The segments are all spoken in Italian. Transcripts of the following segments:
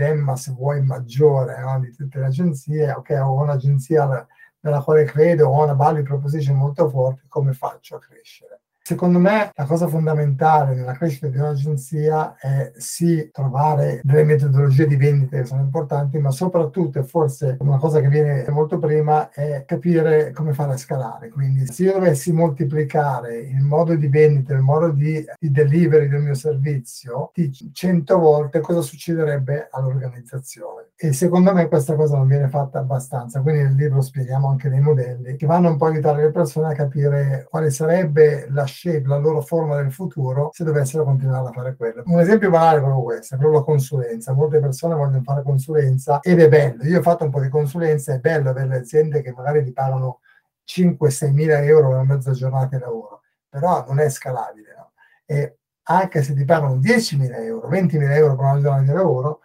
dilemma, se vuoi, maggiore no? di tutte le agenzie, ok, ho un'agenzia nella quale credo, ho una value proposition molto forte, come faccio a crescere? Secondo me la cosa fondamentale nella crescita di un'agenzia è sì trovare delle metodologie di vendita che sono importanti, ma soprattutto, e forse una cosa che viene molto prima, è capire come fare a scalare. Quindi se io dovessi moltiplicare il modo di vendita, il modo di, di delivery del mio servizio di 100 volte, cosa succederebbe all'organizzazione? E secondo me questa cosa non viene fatta abbastanza. Quindi nel libro spieghiamo anche dei modelli che vanno un po' a aiutare le persone a capire quale sarebbe la shape, la loro forma del futuro se dovessero continuare a fare quello. Un esempio banale è proprio questo, è proprio la consulenza. Molte persone vogliono fare consulenza ed è bello. Io ho fatto un po' di consulenza, è bello avere aziende che magari ti pagano 5-6 mila euro per mezza giornata di lavoro, però non è scalabile. No? E anche se ti pagano 10 mila euro, 20 mila euro per una giornata di lavoro,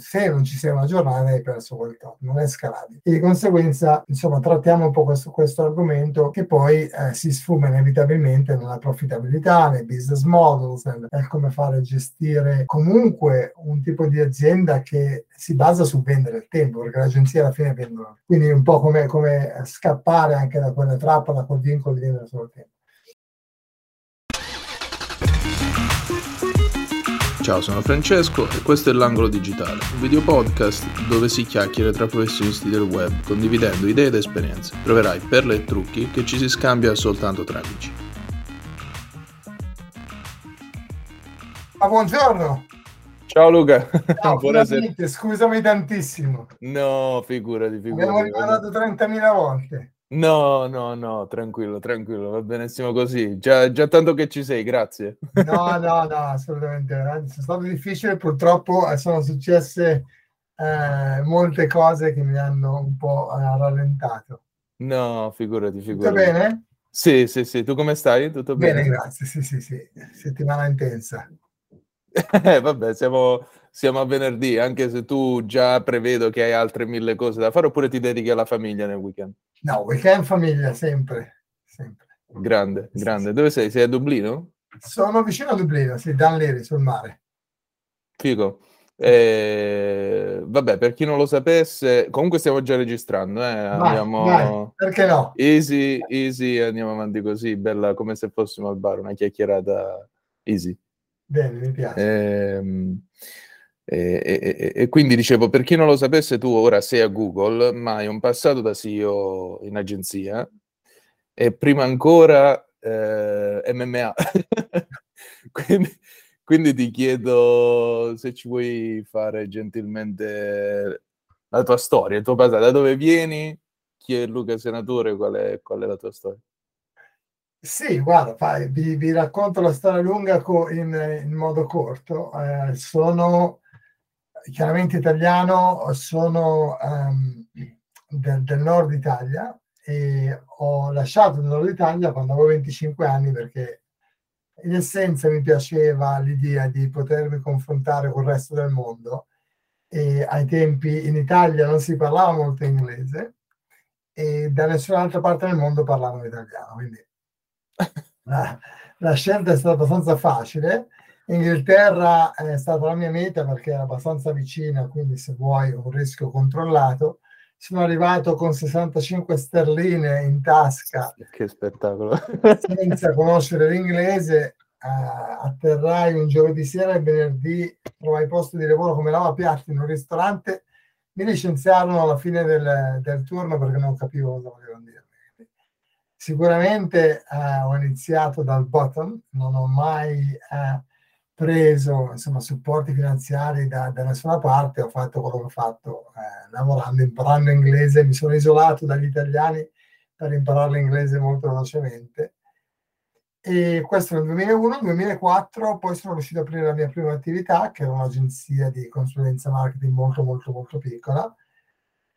se non ci sia una giornata hai perso top, non è scalabile. E di conseguenza, insomma, trattiamo un po' questo, questo argomento che poi eh, si sfuma inevitabilmente nella profittabilità, nei business models, nel, nel come fare gestire comunque un tipo di azienda che si basa su vendere il tempo, perché l'agenzia alla fine vendono. Quindi un po' come, come scappare anche da quella trappola, quel vincolo di vendere solo il tempo. Ciao, sono Francesco e questo è l'Angolo Digitale, un video podcast dove si chiacchiera tra professionisti del web, condividendo idee ed esperienze. Troverai perle e trucchi che ci si scambia soltanto tra amici. Ma buongiorno! Ciao Luca! Ciao, Buonasera. Scusami tantissimo. No, figurati, figurati. Abbiamo ricordato 30.000 volte. No, no, no, tranquillo, tranquillo, va benissimo così. Già, già tanto che ci sei, grazie. No, no, no, assolutamente. È stato difficile, purtroppo eh, sono successe eh, molte cose che mi hanno un po' eh, rallentato. No, figurati, figurati. Tutto bene? Sì, sì, sì. Tu come stai? Tutto bene? Bene, grazie. Sì, sì, sì. Settimana intensa. Eh, vabbè, siamo, siamo a venerdì, anche se tu già prevedo che hai altre mille cose da fare, oppure ti dedichi alla famiglia nel weekend? No, weekend famiglia, sempre. sempre. Grande, grande. Dove sei? Sei a Dublino? Sono vicino a Dublino, sì, Danleri, sul mare. Figo. Eh, vabbè, per chi non lo sapesse, comunque stiamo già registrando, eh? andiamo... Vai, perché no? Easy, easy, andiamo avanti così, bella come se fossimo al bar, una chiacchierata easy. Bene, mi piace. Eh, e, e, e, quindi dicevo, per chi non lo sapesse, tu ora sei a Google, ma hai un passato da CEO in agenzia e prima ancora eh, MMA. quindi, quindi, ti chiedo se ci vuoi fare gentilmente la tua storia, il tuo passato, da dove vieni, chi è Luca Senatore, qual è, qual è la tua storia? Sì, guarda, fai, vi, vi, racconto la storia lunga co- in, in, modo corto. Eh, sono chiaramente italiano, sono um, del, del, nord Italia e ho lasciato il nord Italia quando avevo 25 anni perché in essenza mi piaceva l'idea di potermi confrontare con il resto del mondo. E ai tempi in Italia non si parlava molto inglese e da nessun'altra parte del mondo parlavano italiano, quindi la, la scelta è stata abbastanza facile Inghilterra è stata la mia meta perché era abbastanza vicina, quindi se vuoi un rischio controllato. Sono arrivato con 65 sterline in tasca. Che spettacolo! senza conoscere l'inglese. Uh, atterrai un giovedì sera e venerdì trovai posto di lavoro come lavapiatti in un ristorante. Mi licenziarono alla fine del, del turno perché non capivo cosa volevano dire. Sicuramente uh, ho iniziato dal bottom, non ho mai uh, preso insomma, supporti finanziari da, da, nessuna parte, ho fatto quello che ho fatto eh, lavorando, imparando inglese, mi sono isolato dagli italiani per imparare l'inglese molto velocemente. E questo nel 2001, nel 2004 poi sono riuscito ad aprire la mia prima attività, che era un'agenzia di consulenza marketing molto molto molto piccola,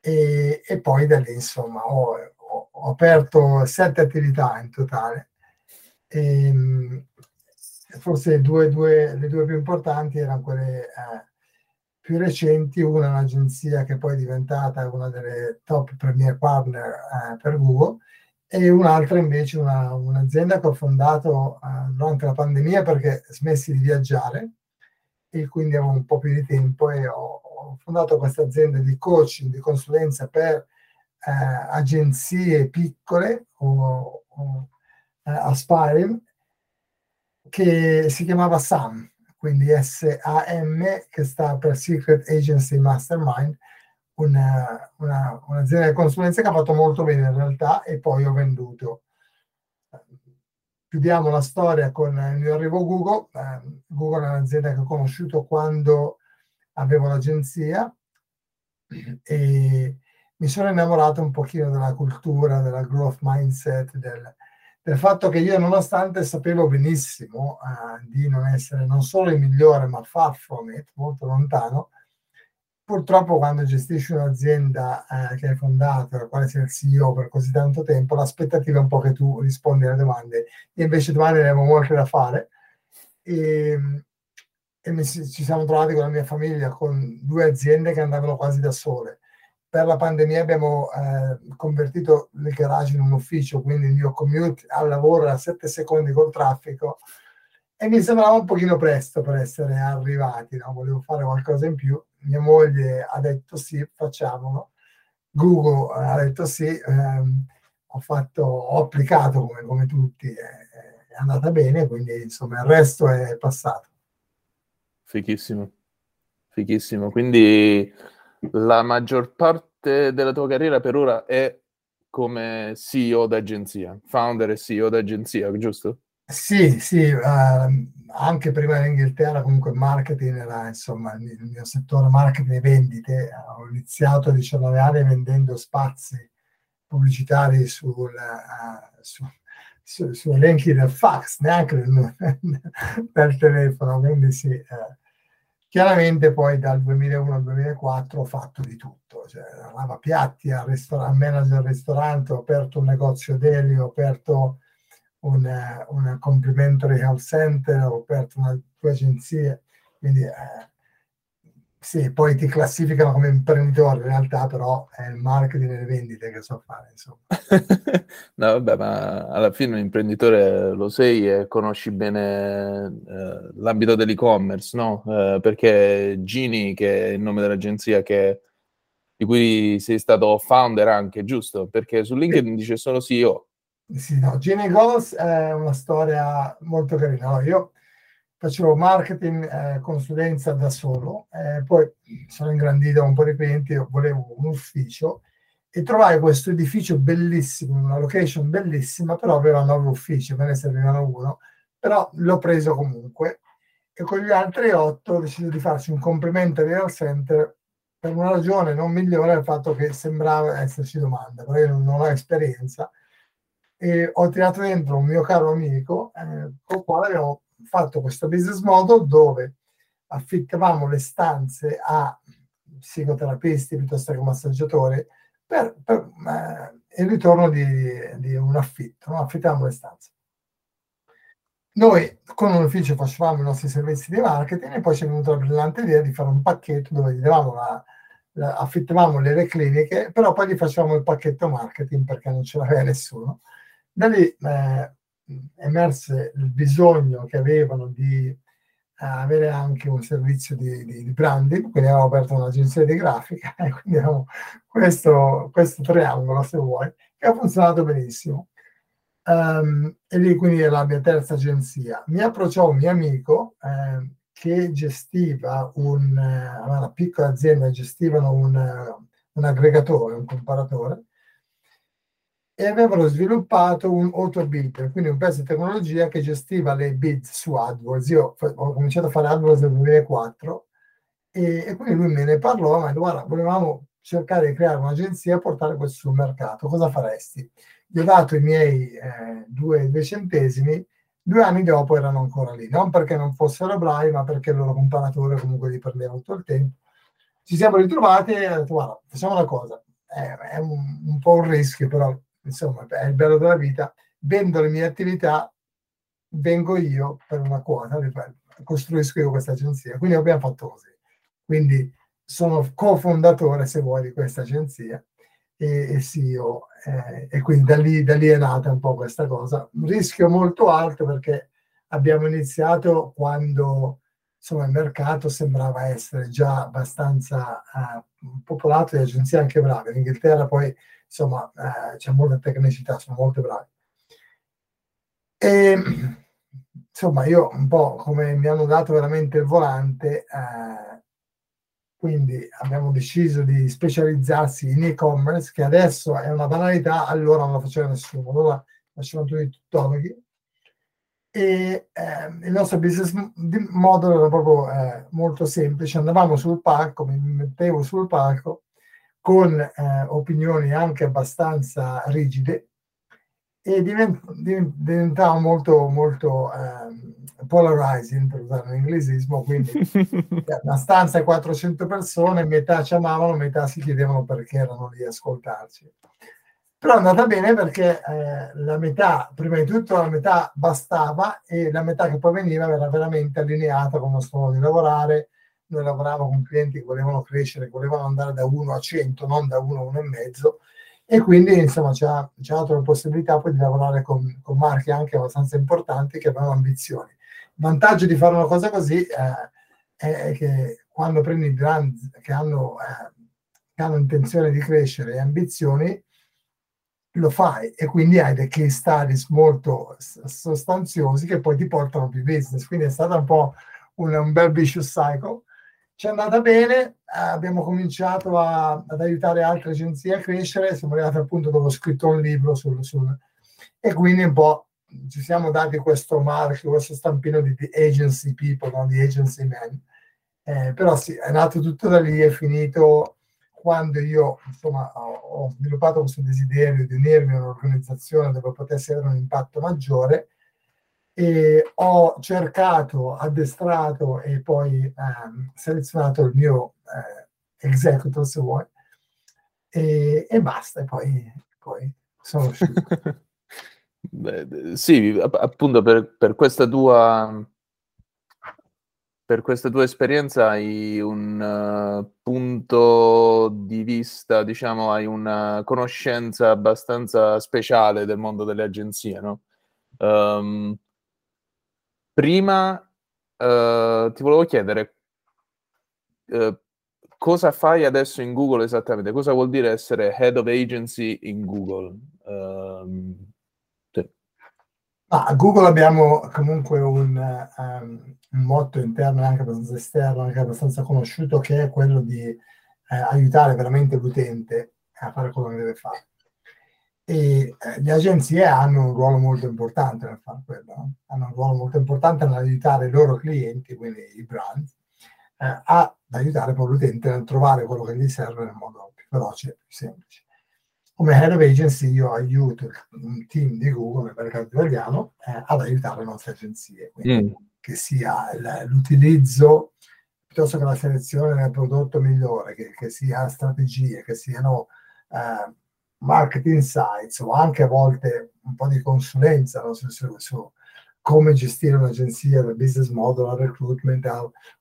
e, e poi da lì insomma ho, ho, ho aperto sette attività in totale. E, ehm, forse due, due, le due più importanti erano quelle eh, più recenti, una un'agenzia che poi è diventata una delle top premier partner eh, per Google e un'altra invece una, un'azienda che ho fondato eh, durante la pandemia perché smessi di viaggiare e quindi avevo un po' più di tempo e ho, ho fondato questa azienda di coaching, di consulenza per eh, agenzie piccole o, o eh, aspiring che si chiamava SAM, quindi S-A-M, che sta per Secret Agency Mastermind, una, una, un'azienda di consulenza che ha fatto molto bene in realtà e poi ho venduto. Chiudiamo la storia con il mio arrivo a Google. Eh, Google è un'azienda che ho conosciuto quando avevo l'agenzia e mi sono innamorato un pochino della cultura, della growth mindset, del, del fatto che io nonostante sapevo benissimo uh, di non essere non solo il migliore, ma far from it, molto lontano, purtroppo quando gestisci un'azienda eh, che hai fondato, la quale sei il CEO per così tanto tempo, l'aspettativa è un po' che tu rispondi alle domande. Io invece domande ne avevo molte da fare e, e mi, ci siamo trovati con la mia famiglia con due aziende che andavano quasi da sole per la pandemia abbiamo eh, convertito il garage in un ufficio, quindi il mio commute al lavoro era 7 secondi col traffico e mi sembrava un pochino presto per essere arrivati, no? volevo fare qualcosa in più. Mia moglie ha detto sì, facciamolo. Google ha detto sì, ehm, ho, fatto, ho applicato come, come tutti, è, è andata bene, quindi insomma il resto è passato. Fichissimo, fichissimo. Quindi la maggior parte della tua carriera per ora è come CEO d'agenzia, founder e CEO d'agenzia, giusto? Sì, sì, uh, anche prima in Inghilterra comunque marketing era insomma il mio settore marketing e vendite. Ho iniziato a 19 anni vendendo spazi pubblicitari sul, uh, su, su, su, elenchi del fax, neanche del, del telefono, quindi sì. Uh, Chiaramente poi dal 2001 al 2004 ho fatto di tutto, cioè lavapiatti, al ristorante, manager al ristorante, ho aperto un negozio deli, ho aperto un, un complimentary health center, ho aperto una, due agenzie, quindi eh, sì, poi ti classificano come imprenditore, in realtà però è il marketing e le vendite che so fare, insomma. no, vabbè, ma alla fine un imprenditore lo sei e conosci bene eh, l'ambito dell'e-commerce, no? Eh, perché Gini, che è il nome dell'agenzia che, di cui sei stato founder anche, giusto? Perché su LinkedIn dice solo CEO. Sì, no, Gini Goals è una storia molto carina. No, io facevo marketing, eh, consulenza da solo, eh, poi sono ingrandito un po' di clienti, volevo un ufficio e trovai questo edificio bellissimo, una location bellissima, però aveva nove uffici, me ne servivano uno, però l'ho preso comunque. E con gli altri otto ho deciso di farci un complimento al center per una ragione non migliore il fatto che sembrava esserci domanda, però io non, non ho esperienza. E ho tirato dentro un mio caro amico eh, con il quale abbiamo fatto questo business model dove affittavamo le stanze a psicoterapisti piuttosto che massaggiatori per, per eh, il ritorno di, di un affitto, no? affittiamo le stanze. Noi con un ufficio facevamo i nostri servizi di marketing e poi ci è venuta la brillante idea di fare un pacchetto dove gli davamo la, la, affittavamo le, le cliniche, però poi gli facevamo il pacchetto marketing perché non ce l'aveva nessuno. Da lì eh, emerse il bisogno che avevano di uh, avere anche un servizio di, di, di, branding, quindi avevamo aperto un'agenzia di grafica e quindi avevamo questo, questo triangolo, se vuoi, che ha funzionato benissimo. Um, e lì quindi è la mia terza agenzia. Mi approcciò un mio amico eh, che gestiva un, eh, una piccola azienda, gestivano un, un aggregatore, un comparatore, e avevano sviluppato un auto bidder, quindi un pezzo di tecnologia che gestiva le bid su AdWords. Io ho cominciato a fare AdWords nel 2004 e, e quindi lui me ne parlò, ma guarda, volevamo cercare di creare un'agenzia e portare questo sul mercato, cosa faresti? Gli ho dato i miei eh, due, due centesimi, due anni dopo erano ancora lì, non perché non fossero bravi, ma perché il loro comparatore comunque gli prendeva tutto il tempo. Ci siamo ritrovati e ho detto, guarda, facciamo una cosa, è, è un, un po' un rischio, però insomma, è il bello della vita, vendo le mie attività, vengo io per una quota, costruisco io questa agenzia. Quindi abbiamo fatto così. Quindi sono cofondatore, se vuoi, di questa agenzia e, e CEO. Eh, e quindi da lì, da lì è nata un po' questa cosa. Un rischio molto alto perché abbiamo iniziato quando insomma, il mercato sembrava essere già abbastanza uh, popolato di agenzie anche brave. In Inghilterra poi, insomma, uh, c'è molta tecnicità, sono molto bravi. E, insomma, io un po' come mi hanno dato veramente il volante, uh, quindi abbiamo deciso di specializzarsi in e-commerce, che adesso è una banalità, allora non lo faceva nessuno, allora facevano tutti i tuttologi, e eh, il nostro business model era proprio eh, molto semplice, andavamo sul palco, mi mettevo sul palco con eh, opinioni anche abbastanza rigide e divent- diventava molto, molto ehm, polarizing, per usare un inglesismo, quindi una stanza e 400 persone, metà ci amavano, metà si chiedevano perché erano lì a ascoltarci. Però è andata bene perché eh, la metà, prima di tutto la metà bastava e la metà che poi veniva era veramente allineata con il nostro modo di lavorare. Noi lavoravamo con clienti che volevano crescere, volevano andare da 1 a 100, non da 1 a 1 e mezzo. E quindi insomma ci ha, ci ha dato la possibilità poi di lavorare con, con, marchi anche abbastanza importanti che avevano ambizioni. Il vantaggio di fare una cosa così eh, è che quando prendi brand che hanno, eh, che hanno intenzione di crescere e ambizioni, lo fai e quindi hai dei case studies molto sostanziosi che poi ti portano più business. Quindi è stato un po' un, un bel vicious cycle. Ci è andata bene, abbiamo cominciato a, ad aiutare altre agenzie a crescere, siamo arrivati al punto dove ho scritto un libro sul, sul, e quindi un po' ci siamo dati questo marchio, questo stampino di, di agency people, non di agency men. Eh, però sì, è nato tutto da lì, è finito quando io insomma, ho, ho, sviluppato questo desiderio di unirmi a un'organizzazione dove potesse avere un impatto maggiore, e ho cercato, addestrato e poi ehm, selezionato il mio eh, executive, se vuoi, e, e basta, e poi, poi sono uscito. Beh, sì, appunto per, per questa tua per questa tua esperienza hai un uh, punto di vista, diciamo, hai una conoscenza abbastanza speciale del mondo delle agenzie, no? Um, prima uh, ti volevo chiedere uh, cosa fai adesso in Google esattamente? Cosa vuol dire essere head of agency in Google? Um, a Google abbiamo comunque un, um, un, motto interno e anche abbastanza esterno, anche abbastanza conosciuto, che è quello di eh, aiutare veramente l'utente a fare quello che deve fare. E eh, le agenzie hanno un ruolo molto importante nel fare quello, no? hanno un ruolo molto importante nell'aiutare i loro clienti, quindi i brand, eh, ad aiutare poi l'utente a trovare quello che gli serve nel modo più veloce e più semplice come head of agency io aiuto un team di Google nel mercato italiano eh, ad aiutare le nostre agenzie, quindi mm. che sia l'utilizzo piuttosto che la selezione del prodotto migliore, che, che sia strategie, che siano eh, market insights o anche a volte un po' di consulenza no? su, su, su, come gestire un'agenzia, il business model, il recruitment,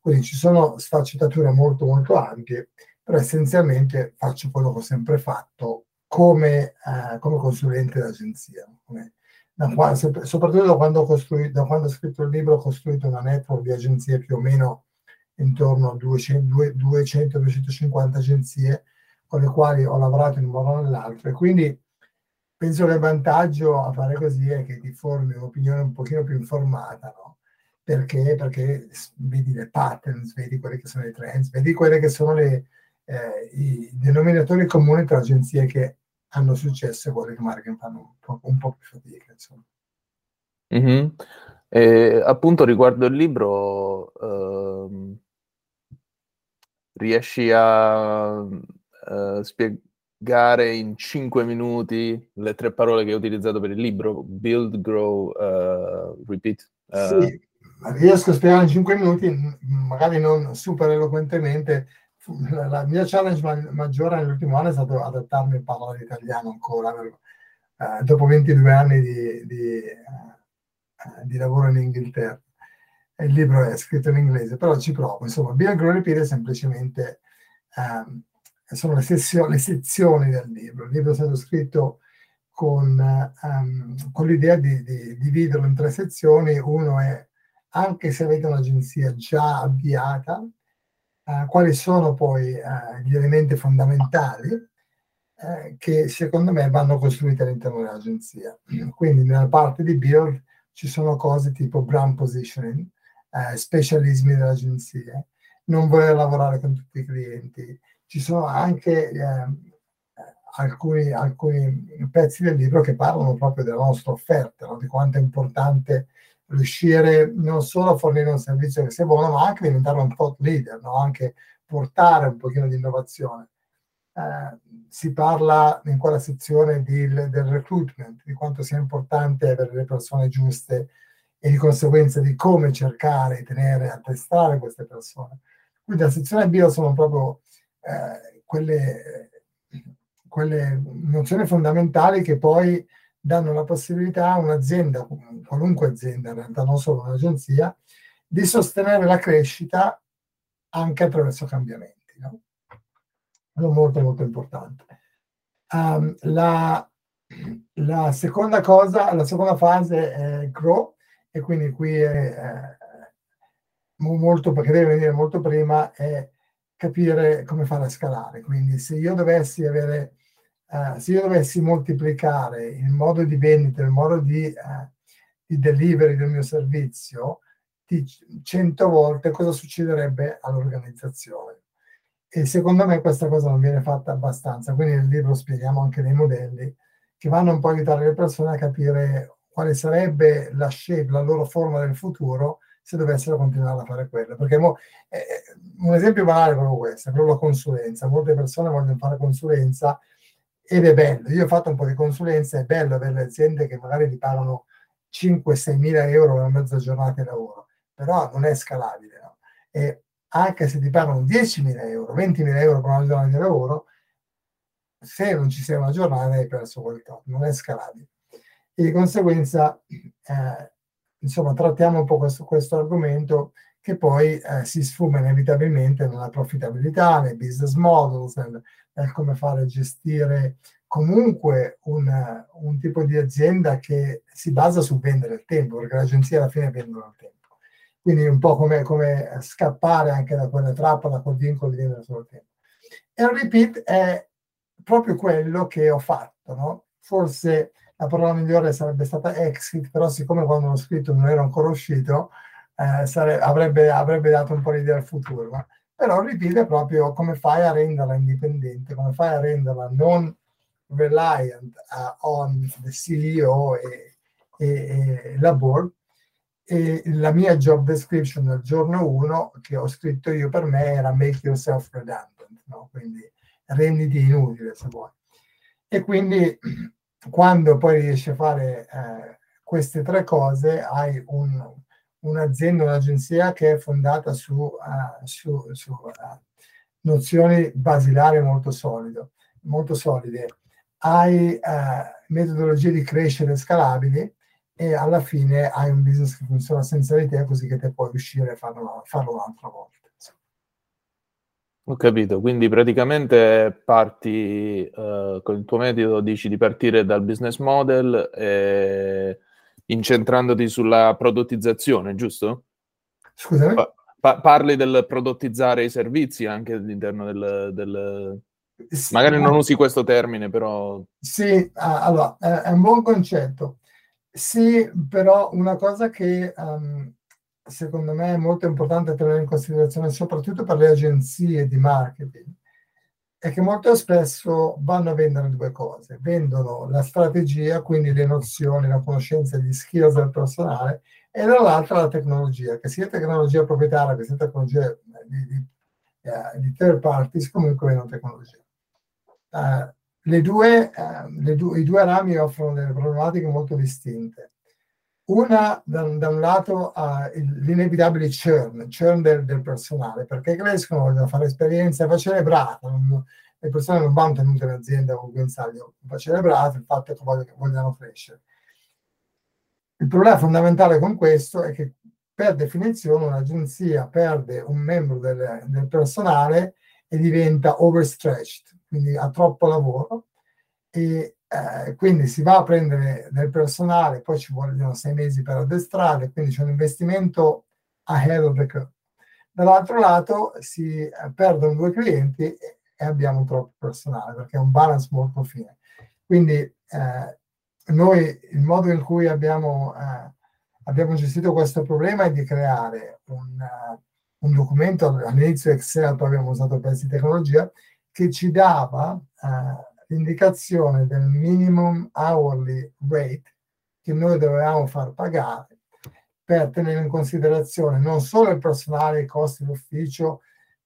quindi ci sono sfaccettature molto molto ampie, però essenzialmente faccio quello che ho sempre fatto come, eh, come consulente d'agenzia. Come, da quando, soprattutto da quando, da quando ho scritto il libro, ho costruito una network di agenzie più o meno intorno a 200-250 agenzie con le quali ho lavorato in un modo o nell'altro e quindi penso che il vantaggio a fare così è che ti formi un'opinione un pochino più informata, no? Perché? Perché vedi le patterns, vedi quelli che sono i trends, vedi quelli che sono le, eh, i denominatori comuni tra agenzie che hanno successo e quelle che magari fanno un po', un po più fatica. Insomma. Mm-hmm. E, appunto riguardo il libro, ehm, riesci a uh, spiegare in cinque minuti le tre parole che hai utilizzato per il libro? Build, grow, uh, repeat? Uh, sì, riesco a spiegare in cinque minuti, magari non super eloquentemente, la mia challenge maggiore nell'ultimo anno è stato adattarmi a parlare l'italiano ancora, eh, dopo 22 anni di, di, eh, di, lavoro in Inghilterra. Il libro è scritto in inglese, però ci provo. Insomma, Bill Grow è semplicemente eh, sono le, sessio- le, sezioni del libro. Il libro è stato scritto con, um, con l'idea di, di, dividerlo in tre sezioni. Uno è anche se avete un'agenzia già avviata, eh, quali sono poi eh, gli elementi fondamentali eh, che secondo me vanno costruiti all'interno dell'agenzia. Quindi nella parte di build ci sono cose tipo brand positioning, eh, specialismi dell'agenzia, non voler lavorare con tutti i clienti. Ci sono anche eh, alcuni, alcuni, pezzi del libro che parlano proprio della nostra offerta, no? di quanto è importante riuscire non solo a fornire un servizio che sia buono, ma anche diventare un thought leader, no? anche portare un pochino di innovazione. Eh, si parla in quella sezione di, del recruitment, di quanto sia importante avere le persone giuste e di conseguenza di come cercare tenere a testare queste persone. Quindi la sezione bio sono proprio eh, quelle, quelle nozioni fondamentali che poi danno la possibilità a un'azienda, qualunque azienda in realtà, non solo un'agenzia, di sostenere la crescita anche attraverso cambiamenti. No? È molto molto importante. Um, la, la, seconda cosa, la seconda fase è grow e quindi qui è, è molto, perché deve venire molto prima, è capire come fare a scalare. Quindi se io dovessi avere uh, se io dovessi moltiplicare il modo di vendita, il modo di, uh, di delivery del mio servizio di 100 volte, cosa succederebbe all'organizzazione? E secondo me questa cosa non viene fatta abbastanza. Quindi nel libro spieghiamo anche dei modelli che vanno un po' a aiutare le persone a capire quale sarebbe la shape, la loro forma del futuro se dovessero continuare a fare quello. Perché mo, eh, un esempio banale è proprio questo, è proprio la consulenza. Molte persone vogliono fare consulenza ed è bello. Io ho fatto un po' di consulenza, è bello avere aziende che magari ti pagano 5-6 mila euro per una mezza giornata di lavoro, però non è scalabile. No? E anche se ti pagano 10 mila euro, 20 mila euro per una giornata di lavoro, se non ci sia una giornata hai perso qualcosa, non è scalabile. E di conseguenza, eh, insomma, trattiamo un po' questo, questo argomento che poi eh, si sfuma inevitabilmente nella profittabilità, nei business models, nel, nel come fare gestire comunque un, un, tipo di azienda che si basa su vendere il tempo, perché le agenzie alla fine vendono il tempo. Quindi un po' come, come scappare anche da quella trappola, quel vincolo di vendere solo il tempo. E il repeat è proprio quello che ho fatto, no? Forse la parola migliore sarebbe stata exit, però siccome quando l'ho scritto non era ancora uscito, eh, sare- avrebbe, avrebbe, dato un po' l'idea al futuro. No? Però ripete proprio come fai a renderla indipendente, come fai a renderla non reliant uh, on the CEO e, e, e la board. E la mia job description del giorno 1 che ho scritto io per me era make yourself redundant, no? quindi renditi inutile se vuoi. E quindi quando poi riesci a fare eh, queste tre cose hai un, un'azienda, un'agenzia che è fondata su, uh, su, su uh, nozioni basilari molto, solido, molto solide. Hai uh, metodologie di crescere scalabili e alla fine hai un business che funziona senza di te così che te puoi uscire e farlo, farlo un'altra volta. Ho capito, quindi praticamente parti uh, con il tuo metodo, dici di partire dal business model e incentrandoti sulla prodottizzazione, giusto? Scusami? Pa- parli del prodottizzare i servizi anche all'interno del... del... Sì, Magari non usi questo termine, però... Sì, allora, è un buon concetto. Sì, però una cosa che um, secondo me è molto importante tenere in considerazione, soprattutto per le agenzie di marketing, è che molto spesso vanno a vendere due cose. Vendono la strategia, quindi le nozioni, la conoscenza, gli skills del personale, e dall'altra la tecnologia, che sia tecnologia proprietaria, che sia tecnologia di, di, uh, di third parties, comunque vendono tecnologia. Uh, le due, uh, le du- I due rami offrono delle problematiche molto distinte. Una, da, da un lato, ha l'inevitabile churn, churn del, del, personale, perché crescono, vogliono fare esperienze, va celebrato, non, le persone non vanno tenute in azienda con guinzaglio, va celebrato il fatto che vogliono, vogliano crescere. Il problema fondamentale con questo è che per definizione un'agenzia perde un membro del, del personale e diventa overstretched, quindi ha troppo lavoro e eh, quindi si va a prendere del personale, poi ci vogliono sei mesi per addestrare, quindi c'è un investimento ahead of the curve. Dall'altro lato si eh, perdono due clienti e, abbiamo troppo personale perché è un balance molto fine. Quindi eh, noi il modo in cui abbiamo, eh, abbiamo, gestito questo problema è di creare un, uh, un, documento, all'inizio Excel, poi abbiamo usato pezzi di tecnologia, che ci dava uh, l'indicazione del minimum hourly rate che noi dovevamo far pagare per tenere in considerazione non solo il personale, i costi d'ufficio,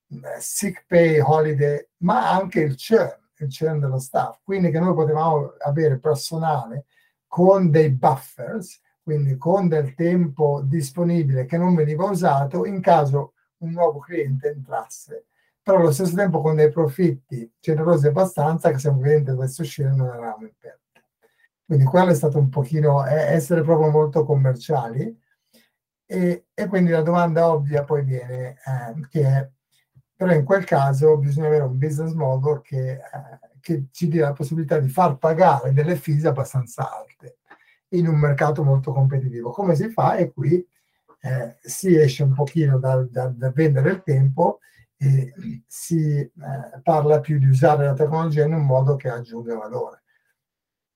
eh, sick pay, holiday, ma anche il churn, il churn dello staff. Quindi che noi potevamo avere personale con dei buffers, quindi con del tempo disponibile che non veniva usato in caso un nuovo cliente entrasse, però allo stesso tempo con dei profitti generosi abbastanza che se un cliente dovesse uscire non eravamo in perdita. Quindi quello è stato un pochino essere proprio molto commerciali e, e quindi la domanda ovvia poi viene eh, che è però in quel caso bisogna avere un business model che, eh, che ci dia la possibilità di far pagare delle fees abbastanza alte in un mercato molto competitivo. Come si fa? E qui eh, si esce un pochino dal, dal, dal, vendere il tempo e si eh, parla più di usare la tecnologia in un modo che aggiunga valore.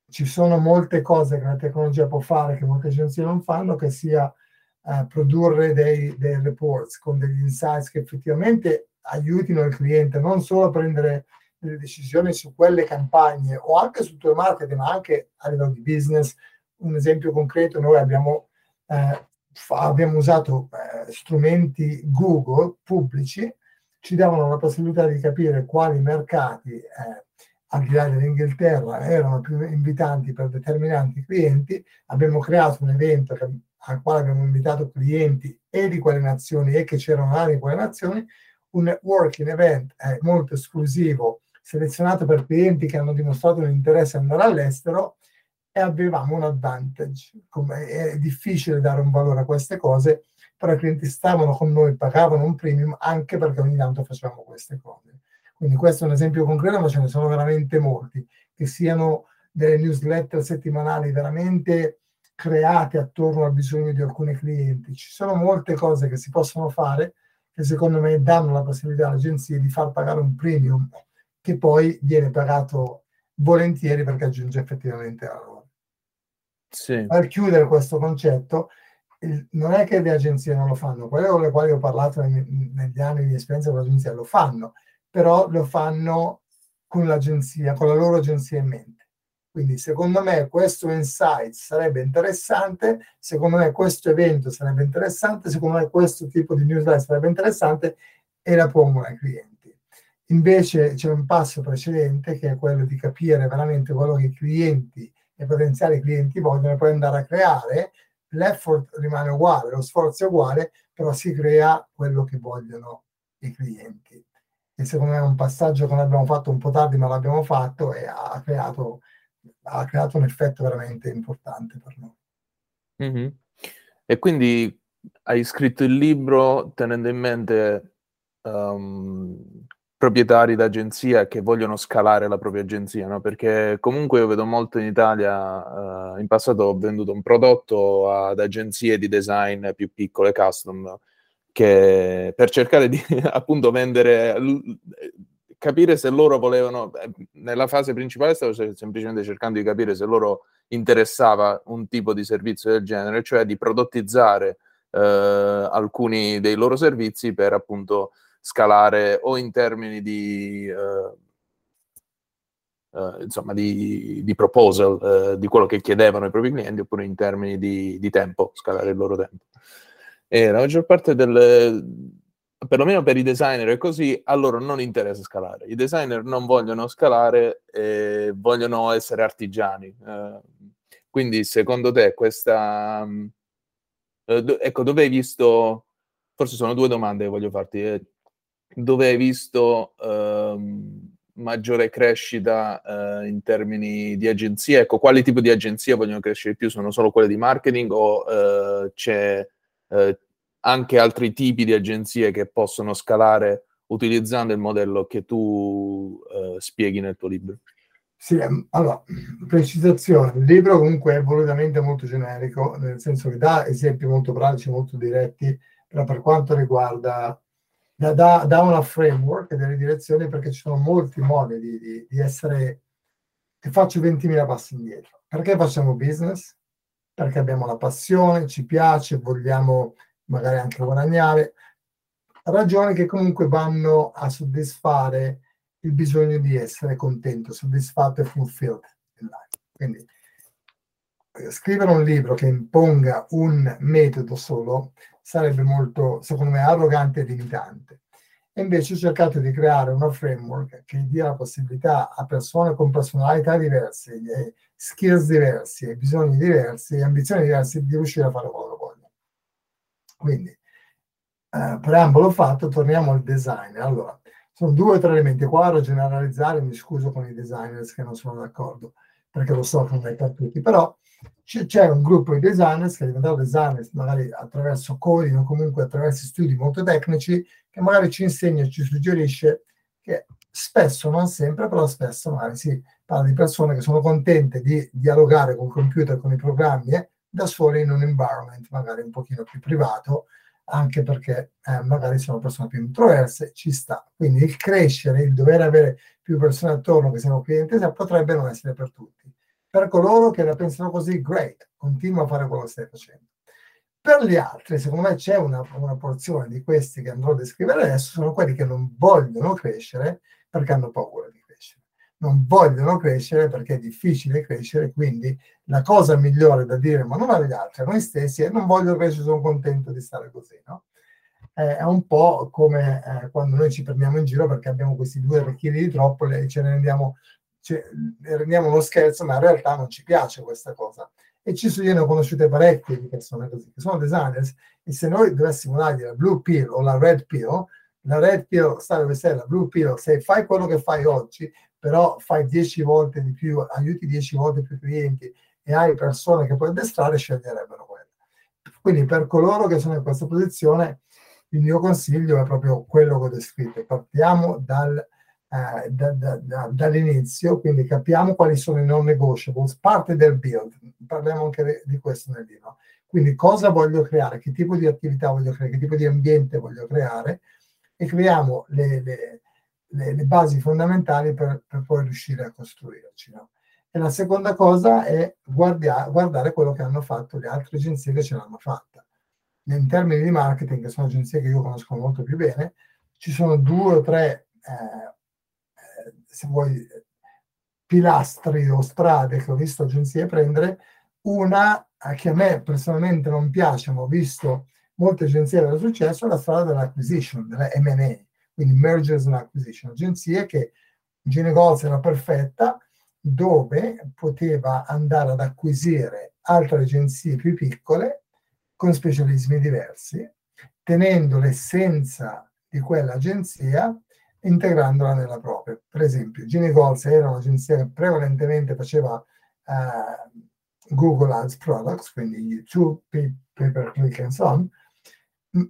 Ci sono molte cose che la tecnologia può fare che molte agenzie non fanno, che sia uh, produrre dei, dei, reports con degli insights che effettivamente aiutino il cliente non solo a prendere delle decisioni su quelle campagne o anche sul tuo marketing, ma anche a livello di business. Un esempio concreto, noi abbiamo, eh, fa, abbiamo usato eh, strumenti Google pubblici, ci davano la possibilità di capire quali mercati, eh, al di là dell'Inghilterra, erano più invitanti per determinati clienti. Abbiamo creato un evento che al quale abbiamo invitato clienti e di quelle nazioni e che c'erano anche quelle nazioni, un networking event eh, molto esclusivo, selezionato per clienti che hanno dimostrato un interesse ad andare all'estero e avevamo un advantage. È difficile dare un valore a queste cose, però i clienti stavano con noi, pagavano un premium anche perché ogni tanto facevamo queste cose. Quindi questo è un esempio concreto, ma ce ne sono veramente molti, che siano delle newsletter settimanali veramente create attorno al bisogno di alcuni clienti. Ci sono molte cose che si possono fare che secondo me danno la possibilità alle agenzie di far pagare un premium che poi viene pagato volentieri perché aggiunge effettivamente valore. Sì. Per chiudere questo concetto, non è che le agenzie non lo fanno, quelle con le quali ho parlato negli, anni di esperienza con l'agenzia lo fanno, però lo fanno con l'agenzia, con la loro agenzia in mente. Quindi secondo me questo insight sarebbe interessante, secondo me questo evento sarebbe interessante, secondo me questo tipo di newsletter sarebbe interessante e la pongono ai clienti. Invece c'è un passo precedente che è quello di capire veramente quello che i clienti e potenziali clienti vogliono poi andare a creare. L'effort rimane uguale, lo sforzo è uguale, però si crea quello che vogliono i clienti. E secondo me è un passaggio che noi abbiamo fatto un po' tardi, ma l'abbiamo fatto e ha creato ha creato un effetto veramente importante per noi. Mm-hmm. E quindi hai scritto il libro tenendo in mente um, proprietari d'agenzia che vogliono scalare la propria agenzia, no? perché comunque io vedo molto in Italia, uh, in passato ho venduto un prodotto ad agenzie di design più piccole, custom, che per cercare di appunto vendere capire se loro volevano, eh, nella fase principale stavo semplicemente cercando di capire se loro interessava un tipo di servizio del genere, cioè di prodottizzare eh, alcuni dei loro servizi per appunto scalare o in termini di, eh, eh, insomma, di, di proposal, eh, di quello che chiedevano i propri clienti, oppure in termini di, di tempo, scalare il loro tempo. E la maggior parte delle, perlomeno per i designer è così, a loro non interessa scalare. I designer non vogliono scalare, eh, vogliono essere artigiani. Eh, quindi, secondo te, questa... Eh, do, ecco, dove hai visto... Forse sono due domande che voglio farti. Eh, dove hai visto ehm, maggiore crescita eh, in termini di agenzie? Ecco, quali tipi di agenzie vogliono crescere di più? Sono solo quelle di marketing o eh, c'è anche altri tipi di agenzie che possono scalare utilizzando il modello che tu eh, spieghi nel tuo libro? Sì, ehm, allora, precisazione, il libro comunque è volutamente molto generico, nel senso che dà esempi molto pratici, molto diretti, però per quanto riguarda, dà, dà, dà una framework e delle direzioni perché ci sono molti modi di, di, di essere, e faccio 20.000 passi indietro. Perché facciamo business? Perché abbiamo la passione, ci piace, vogliamo magari anche guadagnare, ragioni che comunque vanno a soddisfare il bisogno di essere contento, soddisfatto e fulfilled. Quindi scrivere un libro che imponga un metodo solo sarebbe molto, secondo me, arrogante e limitante. E invece ho cercato di creare una framework che dia la possibilità a persone con personalità diverse, skills diversi, bisogni diversi ambizioni diverse di riuscire a fare quello che vogliono. Quindi, eh, preambolo fatto, torniamo al design. Allora, sono due o tre elementi. Qua a generalizzare, mi scuso con i designers che non sono d'accordo, perché lo so che non è per tutti, però c'è un gruppo di designers che è diventato designers magari attraverso coding o comunque attraverso studi molto tecnici, che magari ci insegna, ci suggerisce che spesso, non sempre, però spesso magari si parla di persone che sono contente di dialogare con il computer, con i programmi, eh, da sole in un environment magari un pochino più privato, anche perché eh, magari sono persone più introverse, ci sta. Quindi il crescere, il dover avere più persone attorno che siano clienti, potrebbe non essere per tutti. Per coloro che la pensano così, great, continua a fare quello che stai facendo. Per gli altri, secondo me c'è una, una porzione di questi che andrò a descrivere adesso, sono quelli che non vogliono crescere perché hanno paura di non vogliono crescere perché è difficile crescere, quindi la cosa migliore da dire, ma non agli altri, a noi stessi, è non voglio crescere, sono contento di stare così, no? Eh, è un po' come eh, quando noi ci prendiamo in giro perché abbiamo questi due chili di troppo e ce ne rendiamo, ce, rendiamo uno scherzo, ma in realtà non ci piace questa cosa. E ci sono, io ne ho conosciute parecchie di persone così, che sono designers, e se noi dovessimo dargli la blue pill o la red pill, la red pill sta dove sei, la blue pill, se fai quello che fai oggi, però fai 10 volte di più, aiuti 10 volte più clienti e hai persone che puoi addestrare, sceglierebbero quello. Quindi per coloro che sono in questa posizione, il mio consiglio è proprio quello che ho descritto. Partiamo dal, eh, da, da, da, dall'inizio, quindi capiamo quali sono i non negotiables, parte del build, parliamo anche di questo nel libro. Quindi cosa voglio creare, che tipo di attività voglio creare, che tipo di ambiente voglio creare e creiamo le, le le, le basi fondamentali per, per, poi riuscire a costruirci. No? E la seconda cosa è guardia, guardare quello che hanno fatto le altre agenzie che ce l'hanno fatta. In termini di marketing, che sono agenzie che io conosco molto più bene, ci sono due o tre, eh, eh, se vuoi, pilastri o strade che ho visto agenzie prendere. Una eh, che a me personalmente non piace, ma ho visto molte agenzie avere successo, è la strada dell'acquisition, della M&A quindi mergers and acquisition, agenzie che Ginegolz era perfetta, dove poteva andare ad acquisire altre agenzie più piccole con specialismi diversi, tenendo l'essenza di quell'agenzia integrandola nella propria. Per esempio, Ginegolz era un'agenzia che prevalentemente faceva uh, Google Ads Products, quindi YouTube, pay per click and so on,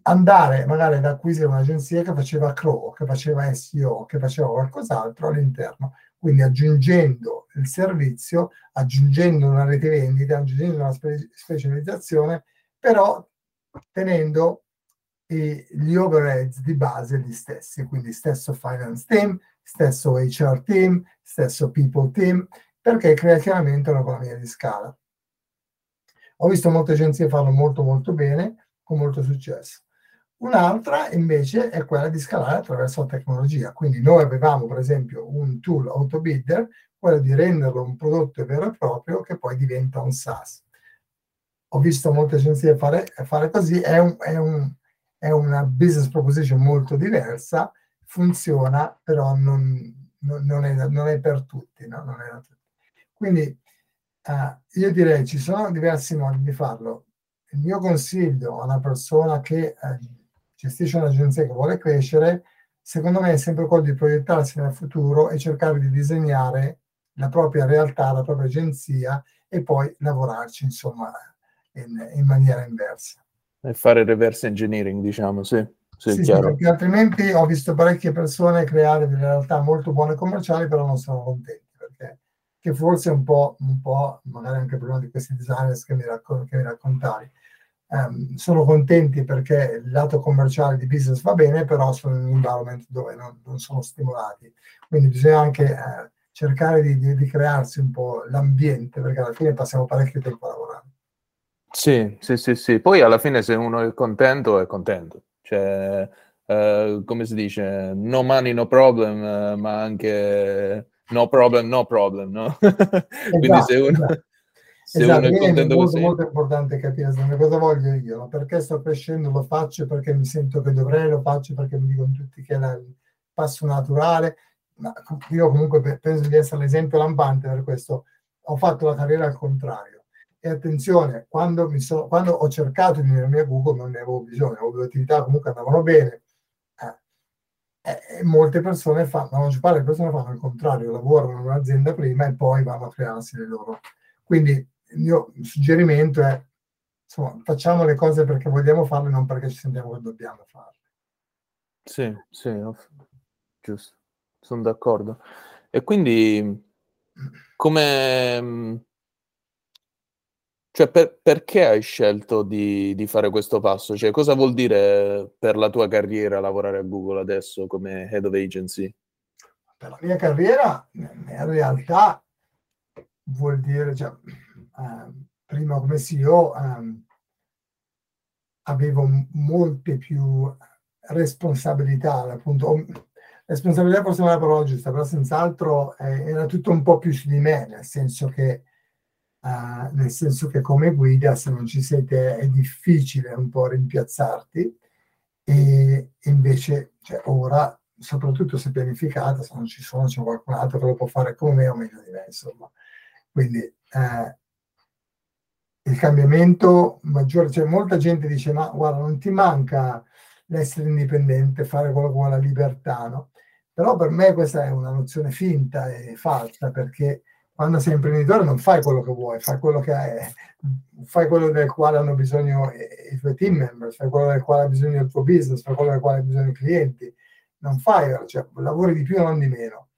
andare magari ad acquisire un'agenzia che faceva CRO, che faceva SEO, che faceva qualcos'altro all'interno, quindi aggiungendo il servizio, aggiungendo una rete vendita, aggiungendo una spe- specializzazione, però tenendo i, gli overheads di base gli stessi, quindi stesso finance team, stesso HR team, stesso people team, perché crea chiaramente un'economia di scala. Ho visto molte agenzie farlo molto molto bene, con molto successo. Un'altra invece è quella di scalare attraverso la tecnologia. Quindi noi avevamo per esempio un tool autobidder, quello di renderlo un prodotto vero e proprio che poi diventa un SaaS. Ho visto molte agenzie fare, fare così, è, un, è, un, è, una business proposition molto diversa, funziona, però non, non, non, è, non è, per tutti. No? Tutti. Quindi uh, io direi ci sono diversi modi di farlo il mio consiglio a una persona che eh, gestisce un'agenzia che vuole crescere, secondo me è sempre quello di proiettarsi nel futuro e cercare di disegnare la propria realtà, la propria agenzia e poi lavorarci, insomma, in, in maniera inversa. E fare reverse engineering, diciamo, sì. Sì, sì, sì, perché altrimenti ho visto parecchie persone creare delle realtà molto buone commerciali, però non sono contenti perché che forse è un po', un po' magari anche prima di questi designers che mi, raccon- che mi raccontavi. Um, sono contenti perché il lato commerciale di business va bene, però sono in un environment dove non, non sono stimolati. Quindi bisogna anche eh, cercare di, di, di, crearsi un po' l'ambiente, perché alla fine passiamo parecchio tempo a lavorare. Sì, sì, sì, sì. Poi alla fine se uno è contento, è contento. Cioè, eh, come si dice, no money, no problem, eh, ma anche no problem, no problem, no? Quindi esatto, se uno... Esatto. Se esatto, uno è contento è molto, così... molto importante capire cosa voglio io, perché sto crescendo, lo faccio perché mi sento che dovrei, lo faccio perché mi dicono tutti che è il passo naturale, ma io comunque penso di essere l'esempio lampante per questo, ho fatto la carriera al contrario. E attenzione, quando, mi so, quando ho cercato di venire a Google non ne avevo bisogno, avevo due attività comunque andavano bene, eh, molte persone fanno, la maggior parte delle persone fanno il contrario, lavorano in un'azienda prima e poi vanno a crearsi le loro. Quindi il mio suggerimento è, insomma, facciamo le cose perché vogliamo farle, non perché ci sentiamo che dobbiamo farle. Sì, sì, giusto, sono d'accordo. E quindi come cioè, per, perché hai scelto di, di, fare questo passo? Cioè, cosa vuol dire per la tua carriera lavorare a Google adesso come head of agency? Per la mia carriera, in realtà, vuol dire, cioè, eh, prima come CEO eh, avevo molte più responsabilità, appunto, responsabilità forse non è la parola giusta, però senz'altro eh, era tutto un po' più su di me, nel senso che Uh, nel senso che come guida se non ci siete è difficile un po' rimpiazzarti e invece cioè, ora soprattutto se pianificata se non ci sono c'è qualcun altro che lo può fare come me o meglio di me insomma quindi eh, il cambiamento maggiore cioè molta gente dice ma guarda non ti manca l'essere indipendente fare quello con la libertà no? però per me questa è una nozione finta e falsa perché quando sei imprenditore non fai quello che vuoi, fai quello, che è, fai quello del quale hanno bisogno i tuoi team members, fai quello del quale ha bisogno il tuo business, fai quello del quale ha bisogno i clienti. Non fai, cioè, lavori di più e non di meno.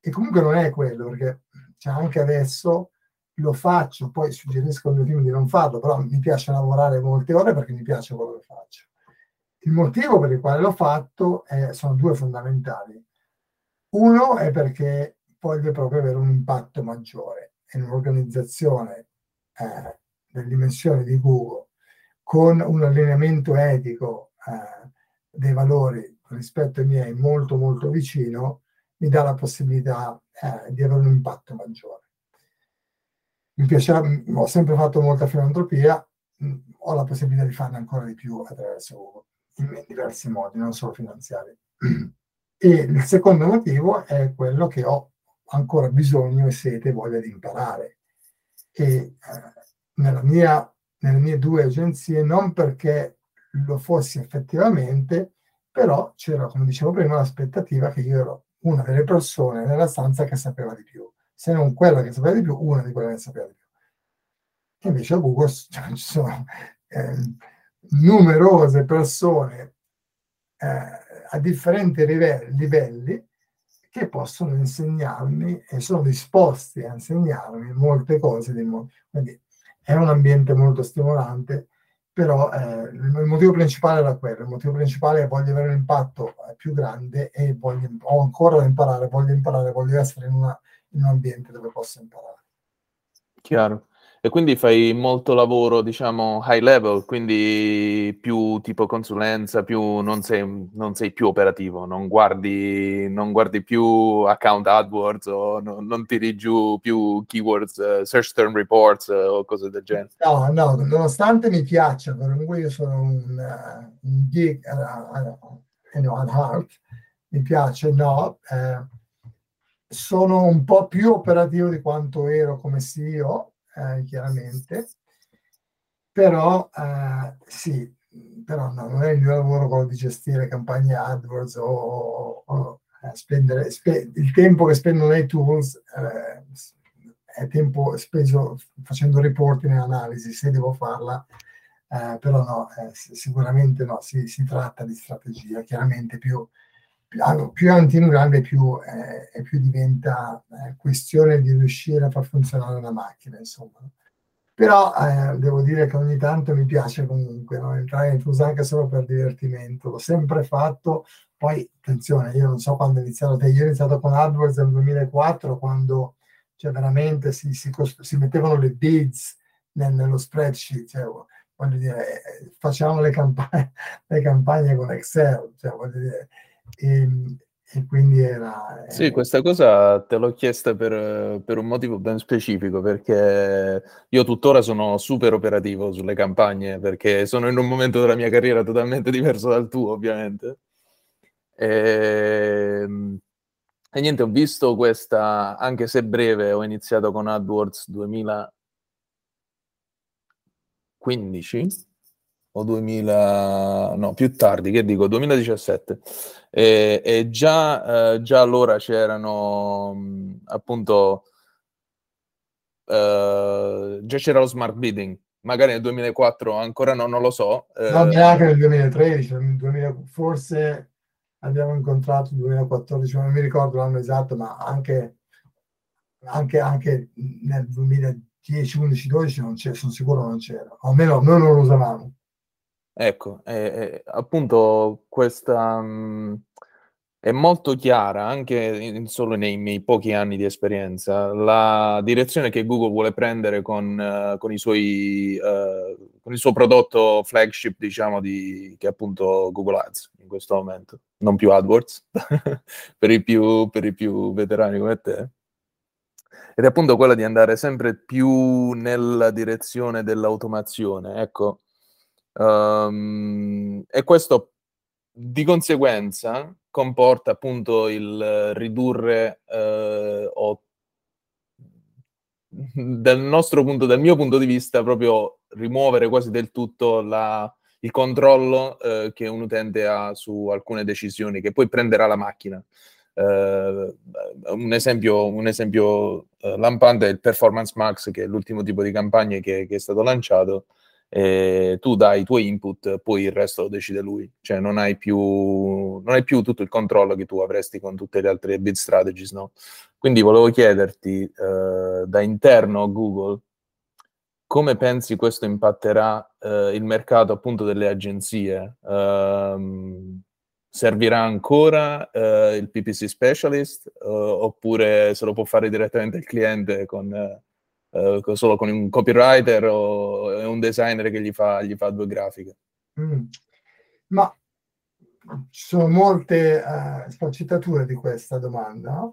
E comunque non è quello, perché cioè, anche adesso lo faccio, poi suggerisco al mio team di non farlo, però mi piace lavorare molte ore perché mi piace quello che faccio. Il motivo per il quale l'ho fatto è, sono due fondamentali. Uno è perché voglio proprio avere un impatto maggiore in un'organizzazione eh, delle dimensioni di Google con un allineamento etico eh, dei valori rispetto ai miei molto molto vicino mi dà la possibilità eh, di avere un impatto maggiore. Mi piacerà, ho sempre fatto molta filantropia, mh, ho la possibilità di farne ancora di più attraverso Google, in diversi modi, non solo finanziari. E il secondo motivo è quello che ho ancora bisogno e sete e voglia di imparare. E eh, nella mia, nelle mie due agenzie, non perché lo fossi effettivamente, però c'era, come dicevo prima, l'aspettativa che io ero una delle persone nella stanza che sapeva di più. Se non quella che sapeva di più, una di quelle che sapeva di più. E invece a Google cioè, ci sono eh, numerose persone eh, a differenti livelli, livelli che possono insegnarmi e sono disposti a insegnarmi molte cose. Quindi è un ambiente molto stimolante, però eh, il motivo principale era quello, il motivo principale è voglio avere un impatto eh, più grande e voglio, ho ancora da imparare, voglio imparare, voglio essere in, una, in un ambiente dove posso imparare. Chiaro. E quindi fai molto lavoro, diciamo, high level, quindi più tipo consulenza, più non sei, non sei più operativo, non guardi, non guardi più account AdWords o no, non tiri giù più keywords, uh, search term reports uh, o cose del genere. No, no, nonostante mi piaccia, comunque io sono un, uh, un geek uh, uh, at heart, mi piace, no, eh, sono un po' più operativo di quanto ero come CEO eh, chiaramente, però eh, sì, però no, non è il mio lavoro quello di gestire campagne AdWords o, o, eh, spendere spe, il tempo che spendo nei tools eh, è tempo speso facendo reporting e analisi, se devo farla, eh, però no, eh, sicuramente no, si, si, tratta di strategia, chiaramente più, più avanti in grande più, eh, più diventa eh, questione di riuscire a far funzionare una macchina, insomma. Però eh, devo dire che ogni tanto mi piace comunque no? entrare in Fuse anche solo per divertimento, l'ho sempre fatto. Poi, attenzione, io non so quando ho iniziato, io ho iniziato con AdWords nel 2004, quando cioè, veramente si, si, cost- si mettevano le bids nel, nello spreadsheet, cioè, voglio dire, eh, facevamo le campagne, le campagne con Excel, cioè, voglio dire, e, e quindi era... Sì, questa cosa te l'ho chiesta per, per, un motivo ben specifico, perché io tuttora sono super operativo sulle campagne, perché sono in un momento della mia carriera totalmente diverso dal tuo, ovviamente. E, ehm, e niente, ho visto questa, anche se breve, ho iniziato con AdWords 2015 o 2000, no, più tardi, che dico, 2017. E, e già, eh, già, allora c'erano appunto, eh, già c'era lo smart bidding, magari nel 2004 ancora no, non lo so. Eh. No, neanche nel 2013, nel 2000, forse abbiamo incontrato nel 2014, non mi ricordo l'anno esatto, ma anche, anche, anche nel 2010, 11, 12 non c'era, sono sicuro non c'era, almeno noi non lo usavamo. Ecco, eh, eh, appunto questa mh, è molto chiara anche in, solo nei miei pochi anni di esperienza la direzione che Google vuole prendere con, uh, con, i suoi, uh, con il suo prodotto flagship, diciamo, di, che è appunto Google Ads in questo momento, non più AdWords, per, i più, per i più veterani come te. Ed è appunto quella di andare sempre più nella direzione dell'automazione. Ecco, Um, e questo di conseguenza comporta appunto il ridurre uh, o dal nostro punto, dal mio punto di vista, proprio rimuovere quasi del tutto la, il controllo uh, che un utente ha su alcune decisioni che poi prenderà la macchina. Uh, un esempio, un esempio lampante è il Performance Max, che è l'ultimo tipo di campagna che, che è stato lanciato, eh, tu dai i tuoi input, poi il resto lo decide lui, cioè non hai più, non hai più tutto il controllo che tu avresti con tutte le altre bid strategies, no? Quindi volevo chiederti eh, da interno Google come pensi questo impatterà eh, il mercato appunto delle agenzie? Uh, servirà ancora uh, il PPC specialist uh, oppure se lo può fare direttamente il cliente con eh, solo con un copywriter o un designer che gli fa, gli fa due grafiche? Mm. Ma ci sono molte uh, sfaccettature di questa domanda.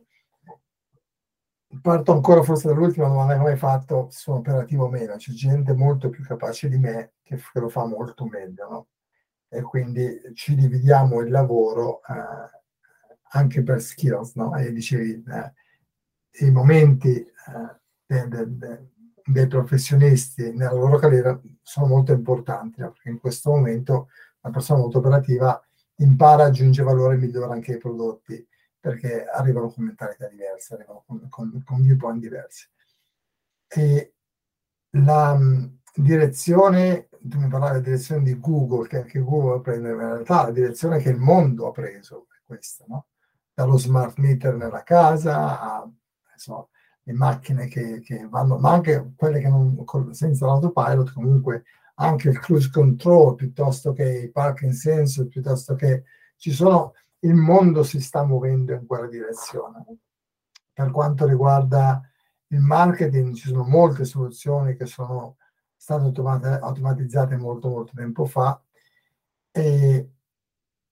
Parto ancora forse dall'ultima domanda che mi hai fatto, sono operativo o meno. C'è gente molto più capace di me che, che lo fa molto meglio, no? E quindi ci dividiamo il lavoro uh, anche per skills, no? E dicevi, eh, i momenti de, dei professionisti nella loro carriera sono molto importanti, perché in questo momento una persona molto operativa impara, aggiunge valore e migliora anche i prodotti, perché arrivano con mentalità diverse, arrivano con, con, con viewpoint diversi. E la um, direzione, tu mi parlavi della direzione di Google, che anche Google prende, in realtà la direzione che il mondo ha preso è questa, no? dallo smart meter nella casa a insomma, le macchine che, che, vanno, ma anche quelle che non, senza l'autopilot, comunque anche il cruise control piuttosto che i parking sensor, piuttosto che ci sono, il mondo si sta muovendo in quella direzione. Per quanto riguarda il marketing, ci sono molte soluzioni che sono state automatizzate molto molto tempo fa e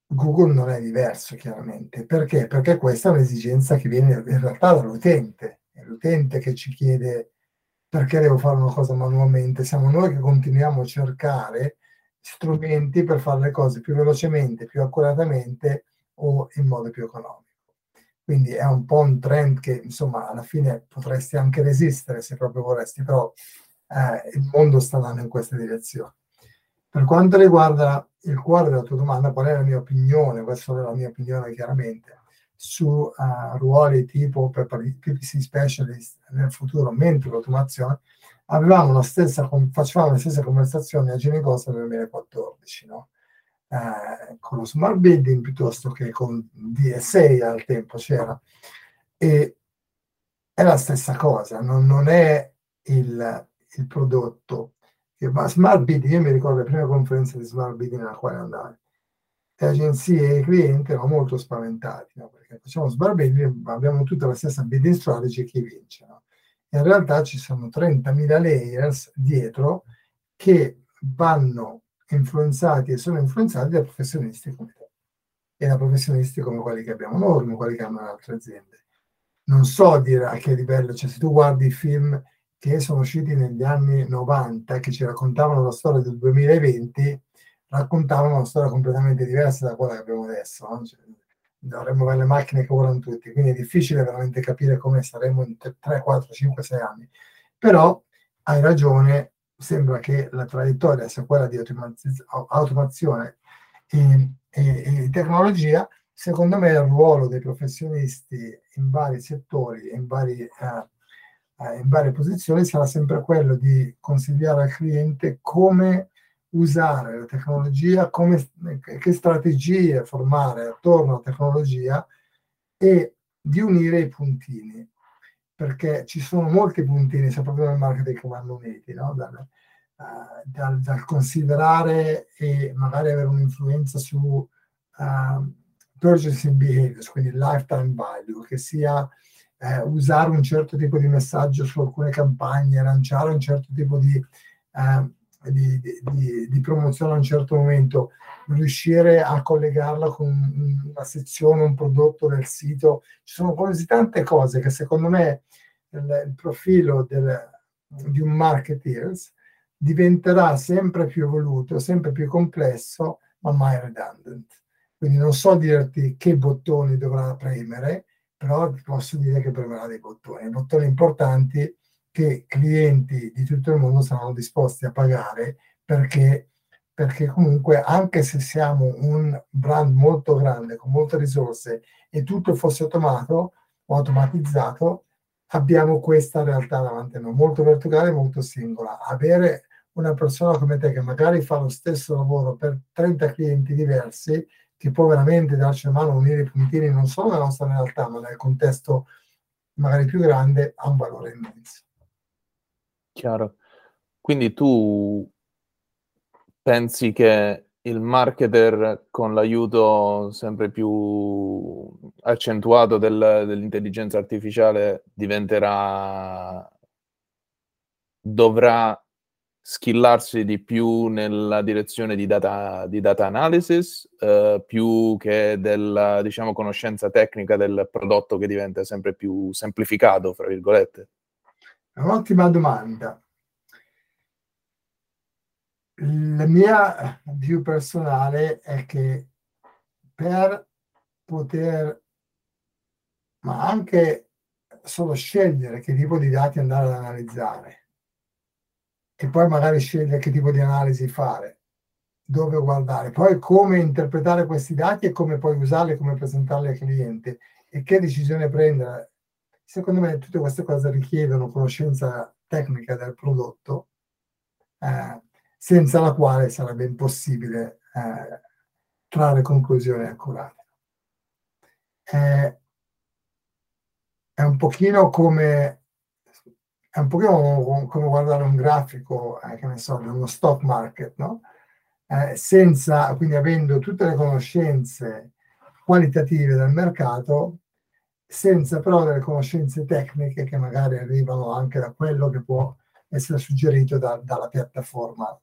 Google non è diverso chiaramente. Perché? Perché questa è un'esigenza che viene in realtà dall'utente è l'utente che ci chiede perché devo fare una cosa manualmente, siamo noi che continuiamo a cercare strumenti per fare le cose più velocemente, più accuratamente o in modo più economico. Quindi è un po' un trend che insomma alla fine potresti anche resistere se proprio vorresti, però eh, il mondo sta andando in questa direzione. Per quanto riguarda il cuore della tua domanda, qual è la mia opinione? Questa è la mia opinione chiaramente su uh, ruoli tipo per PPC specialist nel futuro, mentre l'automazione, avevamo la stessa, facevamo le stesse conversazioni a Genicosta nel 2014, no? eh, con lo smart bidding piuttosto che con DSA al tempo c'era. E è la stessa cosa, non, non è il, il prodotto. Ma smart bidding, io mi ricordo le prime conferenze di smart bidding nella quale andare. Le agenzie e clienti erano molto spaventati, no? perché facciamo bidding, abbiamo tutta la stessa bidding strategy chi vince. No? In realtà ci sono 30.000 layers dietro che vanno influenzati e sono influenzati da professionisti come te e da professionisti come quelli che abbiamo noi, come quelli che hanno altre aziende. Non so dire a che livello, cioè se tu guardi i film che sono usciti negli anni 90, che ci raccontavano la storia del 2020, raccontavano una storia completamente diversa da quella che abbiamo adesso. No? Cioè, dovremmo avere le macchine che volano tutti, quindi è difficile veramente capire come saremo in 3, 4, 5, 6 anni. Però hai ragione, sembra che la traiettoria sia quella di automazione e, e, e tecnologia, secondo me il ruolo dei professionisti in vari settori, vari, eh, eh, in varie posizioni, sarà sempre quello di consigliare al cliente come usare la tecnologia, come, che strategie formare attorno alla tecnologia e di unire i puntini perché ci sono molti puntini, soprattutto nel marketing, che vanno uniti, no? dal, uh, dal, dal, considerare e magari avere un'influenza su uh, purchasing behaviors, quindi lifetime value, che sia uh, usare un certo tipo di messaggio su alcune campagne, lanciare un certo tipo di, di, di, di promozione a un certo momento, riuscire a collegarla con una sezione, un prodotto del sito. Ci sono così tante cose che secondo me il, il profilo del, di un marketeers diventerà sempre più evoluto, sempre più complesso, ma mai redundant. Quindi non so dirti che bottoni dovrà premere, però ti posso dire che premerà dei bottoni, bottoni importanti che clienti di tutto il mondo saranno disposti a pagare perché perché comunque anche se siamo un brand molto grande, con molte risorse e tutto fosse automato o automatizzato, abbiamo questa realtà davanti a noi, molto verticale, molto singola. Avere una persona come te che magari fa lo stesso lavoro per 30 clienti diversi, che può veramente darci la mano unire i puntini non solo nella nostra realtà, ma nel contesto magari più grande, ha un valore immenso. Chiaro. Quindi tu pensi che il marketer con l'aiuto sempre più accentuato del, dell'intelligenza artificiale diventerà dovrà skillarsi di più nella direzione di data, di data analysis eh, più che della diciamo, conoscenza tecnica del prodotto che diventa sempre più semplificato, fra virgolette? Un'ottima domanda la mia view personale è che per poter, ma anche solo scegliere che tipo di dati andare ad analizzare e poi magari scegliere che tipo di analisi fare, dove guardare, poi come interpretare questi dati e come poi usarli, come presentarli al cliente e che decisione prendere. Secondo me tutte queste cose richiedono conoscenza tecnica del prodotto. Eh, senza la quale sarebbe impossibile eh, trarre conclusioni accurate. Eh, è un pochino come è un pochino come guardare un grafico, eh, che ne so, di uno stock market, no? Eh, senza, quindi avendo tutte le conoscenze qualitative del mercato, senza però delle conoscenze tecniche che magari arrivano anche da quello che può essere suggerito da, dalla piattaforma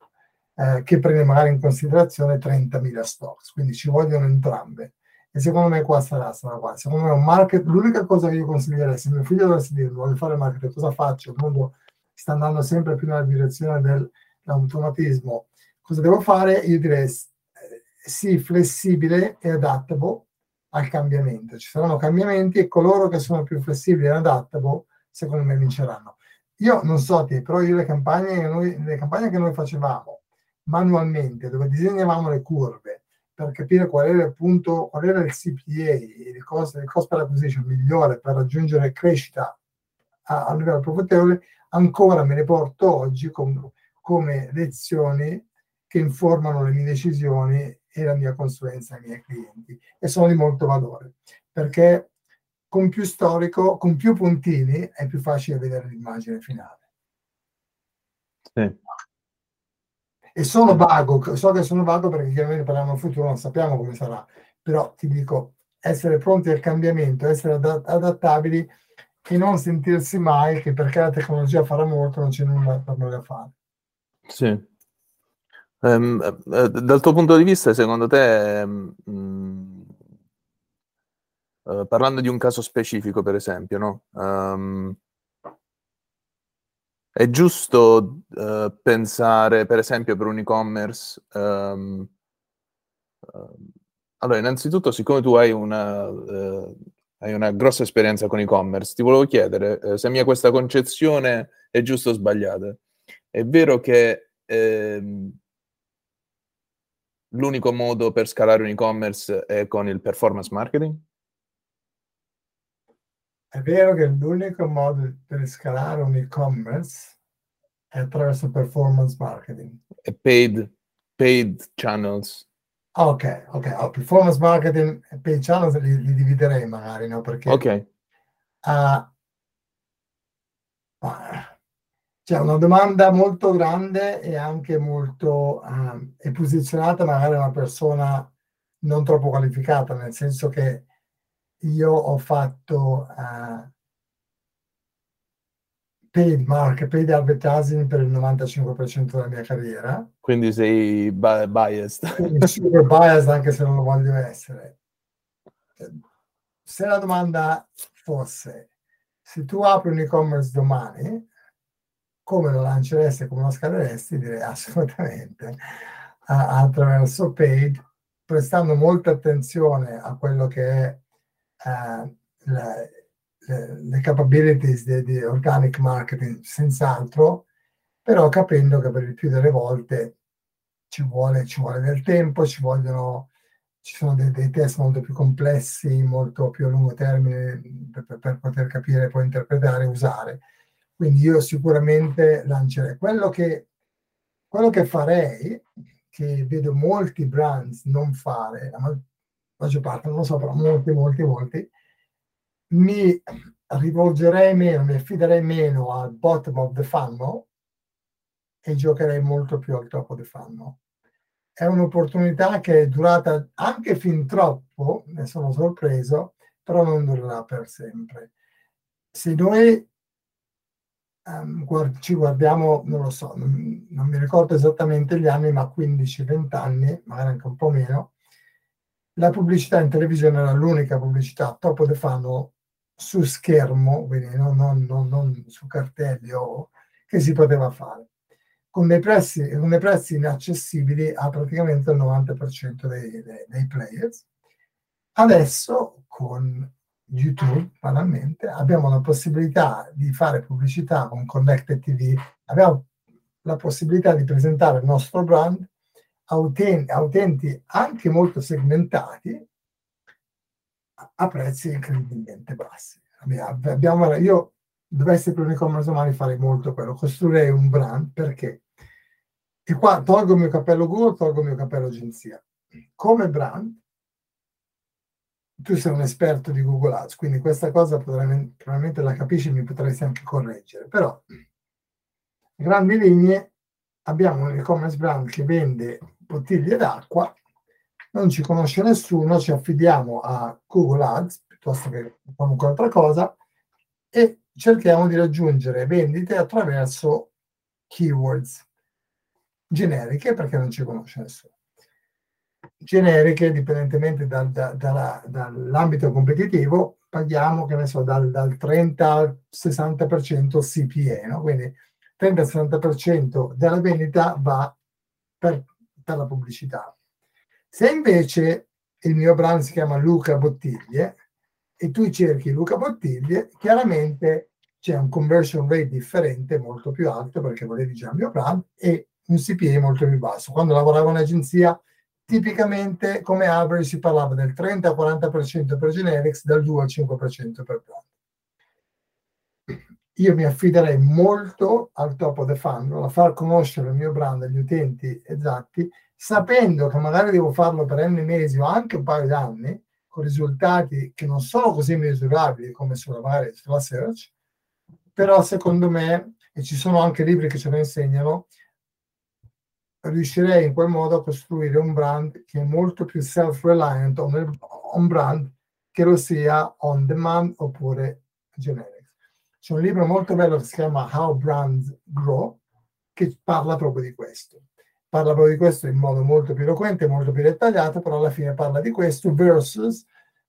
eh, che prende magari in considerazione 30.000 stocks, quindi ci vogliono entrambe. E secondo me qua sarà, sarà qua. Secondo me un market, l'unica cosa che io consiglierei, se mio figlio dovesse dire voglio fare marketing, cosa faccio? Il mondo sta andando sempre più nella direzione dell'automatismo. Cosa devo fare? Io direi eh, sì, flessibile e adaptable al cambiamento. Ci saranno cambiamenti e coloro che sono più flessibili e adaptable, secondo me, vinceranno. Io non so te, però io le campagne, noi, le campagne che noi facevamo manualmente, dove disegnavamo le curve per capire qual era il punto, qual era il CPA, il cost, il cost per acquisition migliore per raggiungere crescita a, a livello profittevole, ancora me ne porto oggi com, come lezioni che informano le mie decisioni e la mia consulenza ai miei clienti e sono di molto valore perché con più storico, con più puntini è più facile vedere l'immagine finale. Sì. E sono vago, so che sono vago perché chiaramente per l'anno futuro non sappiamo come sarà, però ti dico, essere pronti al cambiamento, essere adattabili e non sentirsi mai che perché la tecnologia farà molto non c'è nulla per noi da fare. Sì. Um, uh, dal tuo punto di vista, secondo te, um, uh, parlando di un caso specifico, per esempio, no? Um, è giusto uh, pensare, per esempio, per un e-commerce, allora, innanzitutto, siccome tu hai una, hai una grossa esperienza con e-commerce, ti volevo chiedere se mia questa concezione è giusta o sbagliata. È vero che ehm, l'unico modo per scalare un e-commerce è con il performance marketing? È vero che l'unico modo per scalare un e-commerce è attraverso performance marketing. E paid, paid channels. Ok, ok. Oh, performance marketing e paid channels li, li, dividerei magari, no? Perché Ok. Uh, c'è una domanda molto grande e anche molto uh, è posizionata magari una persona non troppo qualificata, nel senso che io ho fatto uh, paid market, paid advertising per il 95% della mia carriera. Quindi sei biased. Quindi super biased anche se non lo voglio essere. Se la domanda fosse se tu apri un e-commerce domani, come lo lanceresti, come lo scaleresti, direi assolutamente attraverso paid, prestando molta attenzione a quello che è uh, le, le, le, capabilities di, di, organic marketing, senz'altro, però capendo che per il più delle volte ci vuole, ci vuole del tempo, ci vogliono ci sono dei, dei, test molto più complessi, molto più a lungo termine per, per poter capire, poi interpretare e usare. Quindi io sicuramente lancerei quello che, quello che farei, che vedo molti brands non fare, la maggior parte, non lo so, però molti, molti, molti, mi rivolgerei meno, mi affiderei meno al bottom of the funnel e giocherei molto più al top of the funnel. È un'opportunità che è durata anche fin troppo, ne sono sorpreso, però non durerà per sempre. Se noi um, guard- ci guardiamo, non lo so, non, non, mi ricordo esattamente gli anni, ma 15-20 anni, magari anche un po' meno, la pubblicità in televisione era l'unica pubblicità top the funnel su schermo, quindi non, non, non, non su cartelli o che si poteva fare, con dei prezzi, con dei prezzi inaccessibili a praticamente il 90% dei, dei, dei players. Adesso con YouTube, banalmente, abbiamo la possibilità di fare pubblicità con Connected TV, abbiamo la possibilità di presentare il nostro brand a utenti, a utenti anche molto segmentati a prezzi incredibilmente bassi. Abbiamo, io dovessi per un e-commerce domani fare molto quello, costruirei un brand perché e qua tolgo il mio cappello Google, tolgo il mio cappello agenzia. Come brand tu sei un esperto di Google Ads, quindi questa cosa potrai, probabilmente la capisci e mi potresti anche correggere, però grandi linee abbiamo un e-commerce brand che vende bottiglie d'acqua, non ci conosce nessuno, ci affidiamo a Google Ads piuttosto che qualunque altra cosa e cerchiamo di raggiungere vendite attraverso keywords generiche perché non ci conosce nessuno generiche, dipendentemente dal, da, dalla, dall'ambito competitivo, paghiamo che ne so, dal, dal 30 al 60% CPE, no? quindi 30-60% della vendita va per, per la pubblicità. Se invece il mio brand si chiama Luca Bottiglie e tu cerchi Luca Bottiglie, chiaramente c'è un conversion rate differente, molto più alto perché volevi già il mio brand e un CPA molto più basso. Quando lavoravo in agenzia tipicamente come average si parlava del 30-40% per generics, dal 2 al 5% per brand. io mi affiderei molto al top of the funnel, a far conoscere il mio brand agli utenti esatti, sapendo che magari devo farlo per n mesi o anche un paio di anni, con risultati che non sono così misurabili come sulla, magari sulla search, però secondo me, e ci sono anche libri che ce lo insegnano, riuscirei in quel modo a costruire un brand che è molto più self-reliant on, on brand che lo sia on demand oppure generic. C'è un libro molto bello che si chiama How Brands Grow, che parla proprio di questo. Parla proprio di questo in modo molto più eloquente, molto più dettagliato, però alla fine parla di questo versus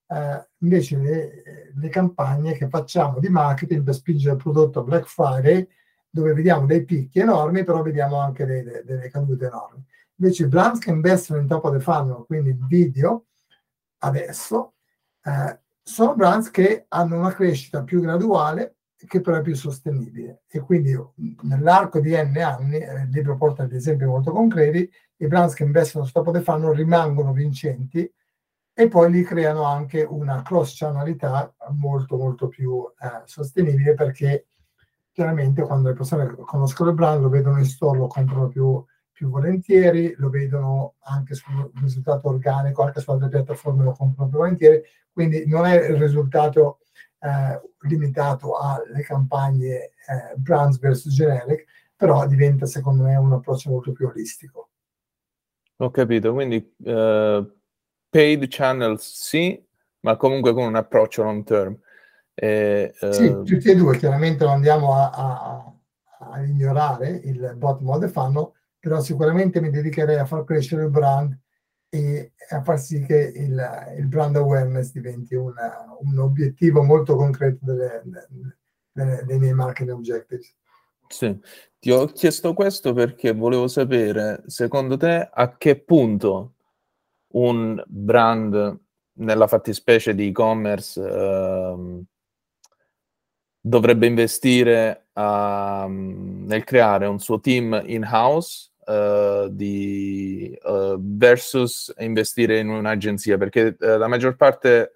eh, invece le, le, campagne che facciamo di marketing per spingere il prodotto a Black Friday, dove vediamo dei picchi enormi, però vediamo anche delle, delle cadute enormi. Invece i brands che investono in top of the funnel, quindi il video, adesso, eh, sono brands che hanno una crescita più graduale che però è più sostenibile. E quindi nell'arco di N anni, eh, il libro porta degli esempi molto concreti, i brands che investono su Top of the Funnel rimangono vincenti e poi li creano anche una cross-channalità molto molto più eh, sostenibile perché chiaramente quando le persone conoscono il brand lo vedono in store, lo comprano più, più volentieri, lo vedono anche sul risultato organico, anche su altre piattaforme lo comprano più volentieri, quindi non è il risultato eh, limitato alle campagne eh, brands versus generic, però diventa secondo me un approccio molto più olistico. Ho capito, quindi uh, paid channels sì, ma comunque con un approccio long term. E. Sì, tutti e due, chiaramente non andiamo a, a, a ignorare il bot mode fanno, però sicuramente mi dedicherei a far crescere il brand e a far sì che il, il brand awareness diventi una, un obiettivo molto concreto delle, delle, dei miei marketing objectives. Sì, ti ho chiesto questo perché volevo sapere, secondo te, a che punto un brand, nella fattispecie di e-commerce, ehm, dovrebbe investire uh, nel creare un suo team in-house uh, di, uh, versus investire in un'agenzia, perché uh, la maggior parte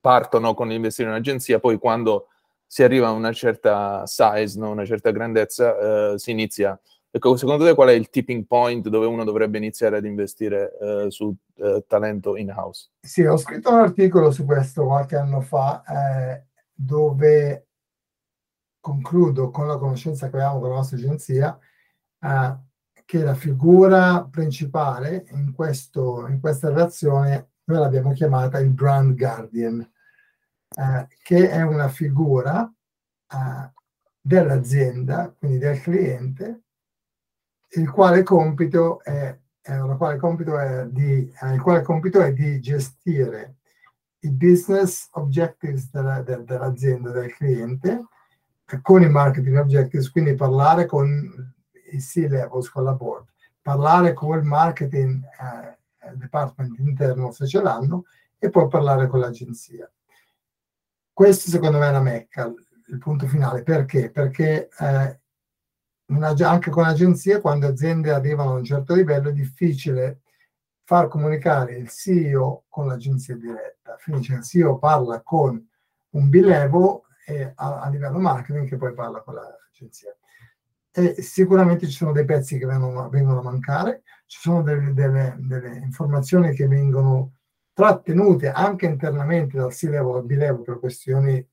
partono con investire in un'agenzia, poi quando si arriva a una certa size, no? una certa grandezza, si inizia. Ecco, secondo te qual è il tipping point dove uno dovrebbe iniziare ad investire su talento in-house? Sì, ho scritto un articolo su questo qualche anno fa, eh, dove concludo con la conoscenza che abbiamo con la nostra agenzia, eh, che la figura principale in, questo, in questa relazione noi l'abbiamo chiamata il brand guardian, eh, che è una figura eh, dell'azienda, quindi del cliente, il quale compito è, eh, quale compito è di, eh, il quale compito è di gestire i business objectives della, de, dell'azienda, del cliente, con i marketing objectives, quindi parlare con i C-levels con la board, parlare con il marketing eh, department interno se ce l'hanno e poi parlare con l'agenzia. Questo secondo me è la mecca, il punto finale. Perché? Perché eh, una, anche con agenzie, quando aziende arrivano a un certo livello, è difficile far comunicare il CEO con l'agenzia diretta. Finisce il CEO parla con un bilevo e a, a livello marketing che poi parla con l'agenzia e sicuramente ci sono dei pezzi che vengono, vengono a mancare, ci sono delle, delle, delle, informazioni che vengono trattenute anche internamente dal C-level al B-level per questioni eh,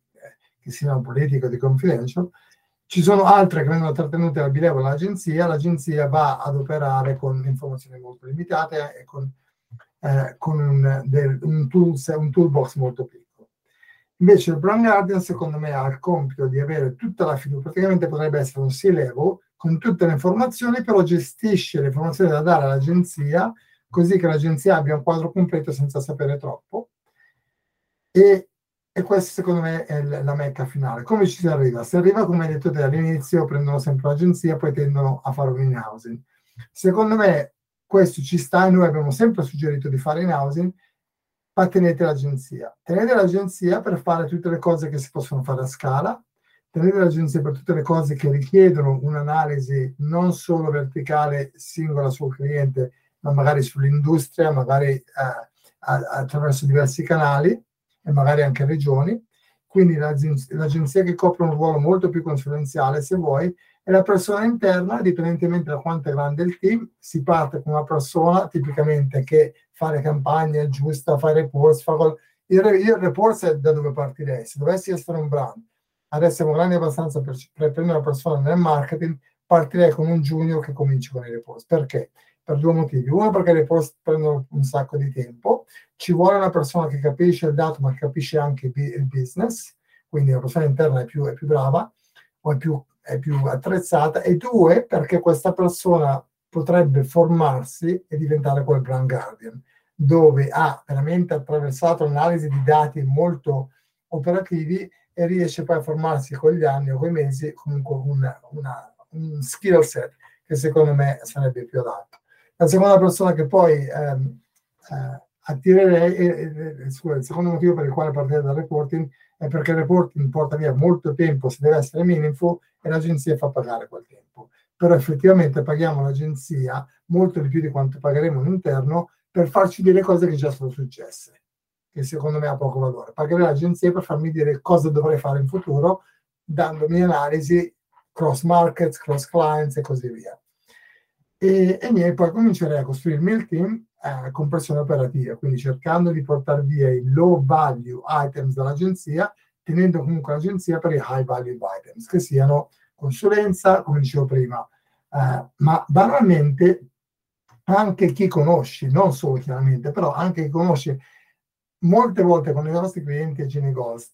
che siano politiche o di confidential, ci sono altre che vengono trattenute dal B-level all'agenzia, l'agenzia va ad operare con informazioni molto limitate e con, eh, con un, del, un, tools, un toolbox molto piccolo. Invece il Brand Guardian secondo me ha il compito di avere tutta la fiducia, praticamente potrebbe essere un C-level con tutte le informazioni, però gestisce le informazioni da dare all'agenzia così che l'agenzia abbia un quadro completo senza sapere troppo. E, e questa secondo me è la mecca finale. Come ci si arriva? Si arriva, come hai detto te all'inizio, prendono sempre l'agenzia, poi tendono a fare un in-housing. Secondo me questo ci sta e noi abbiamo sempre suggerito di fare in-housing ma tenete l'agenzia. Tenete l'agenzia per fare tutte le cose che si possono fare a scala, tenete l'agenzia per tutte le cose che richiedono un'analisi non solo verticale singola sul cliente, ma magari sull'industria, magari eh, attraverso diversi canali e magari anche regioni. quindi l'agenzia che copre un ruolo molto più consulenziale, se vuoi, è la persona interna, dipendentemente da quanto è grande il team, si parte con una persona tipicamente che fa le campagne, aggiusta, fa i reports, fa col... il, il report è da dove partirei. Se dovessi essere un brand, adesso siamo grandi abbastanza per, per prendere una persona nel marketing, partirei con un junior che cominci con i reports. Perché? Per due motivi. Uno, perché i reports prendono un sacco di tempo, ci vuole una persona che capisce il dato, ma capisce anche il business, quindi la persona interna è più, è più brava o è più, è più attrezzata. E due, perché questa persona potrebbe formarsi e diventare quel brand guardian, dove ha veramente attraversato l'analisi di dati molto operativi e riesce poi a formarsi con gli anni o con i mesi comunque una, una, un skill set che secondo me sarebbe più adatto. La seconda persona che poi ehm, eh, attirerei, eh, eh, scusa, il secondo motivo per il quale partire dal reporting è perché il reporting porta via molto tempo se deve essere meaningful e l'agenzia fa pagare quel tempo. Però effettivamente paghiamo l'agenzia molto di più di quanto pagheremo all'interno per farci dire cose che già sono successe, che secondo me ha poco valore. Pagherei l'agenzia per farmi dire cosa dovrei fare in futuro, dandomi analisi cross markets, cross clients e così via. E, e niente, poi comincerei a costruirmi il team eh, con pressione operativa, quindi cercando di portare via i low value items dall'agenzia, tenendo comunque l'agenzia per i high value items, che siano consulenza, come dicevo prima, eh, ma banalmente anche chi conosci, non solo chiaramente, però anche chi conosce molte volte con i nostri clienti a Gene Ghost,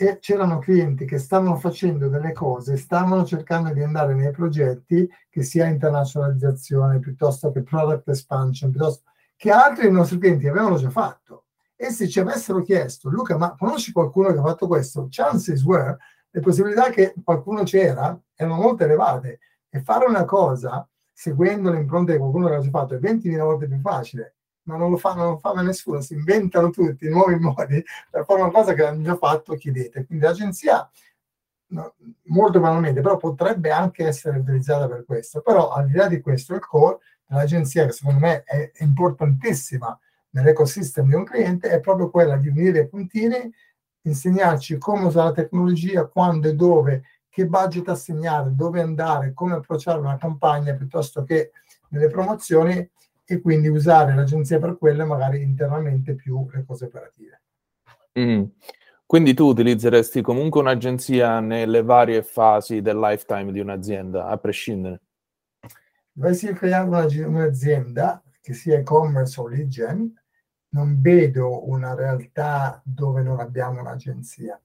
e c'erano clienti che stavano facendo delle cose, stavano cercando di andare nei progetti che sia internazionalizzazione piuttosto che product expansion, piuttosto che altri dei nostri clienti avevano già fatto. E se ci avessero chiesto, Luca, ma conosci qualcuno che ha fatto questo? Chances were, le possibilità che qualcuno c'era erano molto elevate. E fare una cosa seguendo le impronte di qualcuno che l'ha già fatto è 20.000 volte più facile ma non lo fa, non lo fa mai nessuno, si inventano tutti nuovi modi per fare una cosa che hanno già fatto, chiedete. Quindi l'agenzia, no, molto banalmente, però potrebbe anche essere utilizzata per questo. Però al di là di questo, il core dell'agenzia, che secondo me è importantissima nell'ecosistema di un cliente, è proprio quella di unire i puntini, insegnarci come usare la tecnologia, quando e dove, che budget assegnare, dove andare, come approcciare una campagna piuttosto che delle promozioni e quindi usare l'agenzia per quelle magari internamente più le cose operative. Mm. Quindi tu utilizzeresti comunque un'agenzia nelle varie fasi del lifetime di un'azienda, a prescindere? Dovessi creare una, un'azienda, che sia e-commerce o lead gen, non vedo una realtà dove non abbiamo un'agenzia.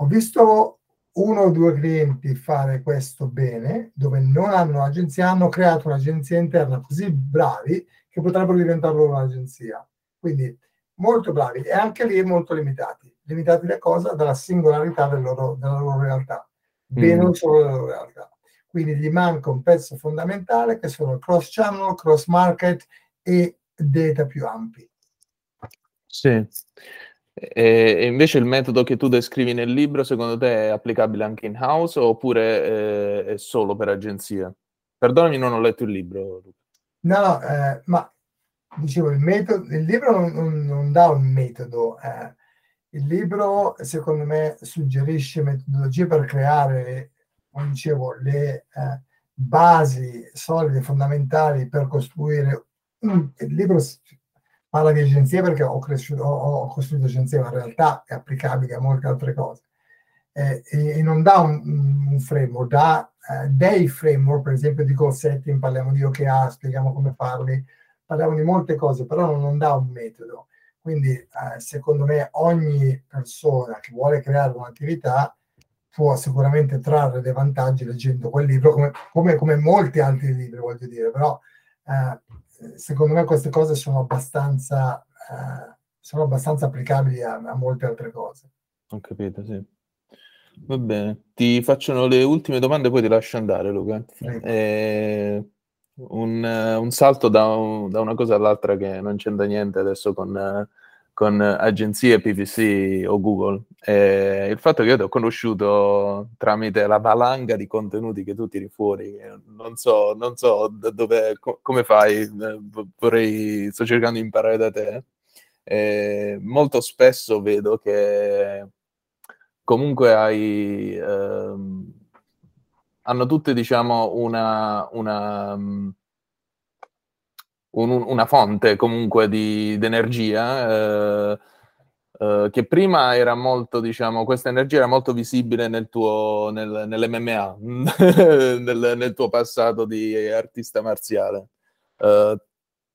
Ho visto uno o due clienti fare questo bene, dove non hanno un'agenzia, hanno creato un'agenzia interna così bravi che potrebbero diventare loro un'agenzia. Quindi molto bravi e anche lì molto limitati. Limitati da cosa? Dalla singolarità del loro, della loro realtà, bene mm. solo della loro realtà. Quindi gli manca un pezzo fondamentale che sono cross channel, cross market e data più ampi. Sì. E invece il metodo che tu descrivi nel libro, secondo te è applicabile anche in house oppure eh, è solo per agenzie? Perdonami, non ho letto il libro. No, no, eh, ma dicevo, il, metodo, il libro non, non, non dà un metodo. Eh. Il libro, secondo me, suggerisce metodologie per creare, come dicevo, le eh, basi solide, fondamentali per costruire un, il libro parla di agenzie perché ho, cresciuto, ho, ho costruito agenzie, ma in realtà è applicabile a molte altre cose. Eh, e, e, non dà un, un framework, dà eh, dei framework, per esempio di goal setting, parliamo di OKR, spieghiamo come farli, parliamo di molte cose, però non, non dà un metodo. Quindi eh, secondo me ogni persona che vuole creare un'attività può sicuramente trarre dei vantaggi leggendo quel libro, come, come, come molti altri libri, voglio dire, però eh, secondo me queste cose sono abbastanza, eh, sono abbastanza applicabili a, a, molte altre cose. Ho capito, sì. Va bene, ti faccio le ultime domande, poi ti lascio andare, Luca. Eh, un, un, salto da, un, da, una cosa all'altra che non c'entra niente adesso con, con agenzie PPC o Google. Eh, il fatto che io ti ho conosciuto tramite la valanga di contenuti che tu tiri fuori, non so, non so dove, co- come fai, eh, vorrei, sto cercando di imparare da te. Eh, molto spesso vedo che comunque hai, ehm, hanno tutte diciamo una, una, um, un, una fonte comunque di, energia eh, eh, che prima era molto, diciamo, questa energia era molto visibile nel tuo, nel, nell'MMA, nel, nel, tuo passato di artista marziale. Uh,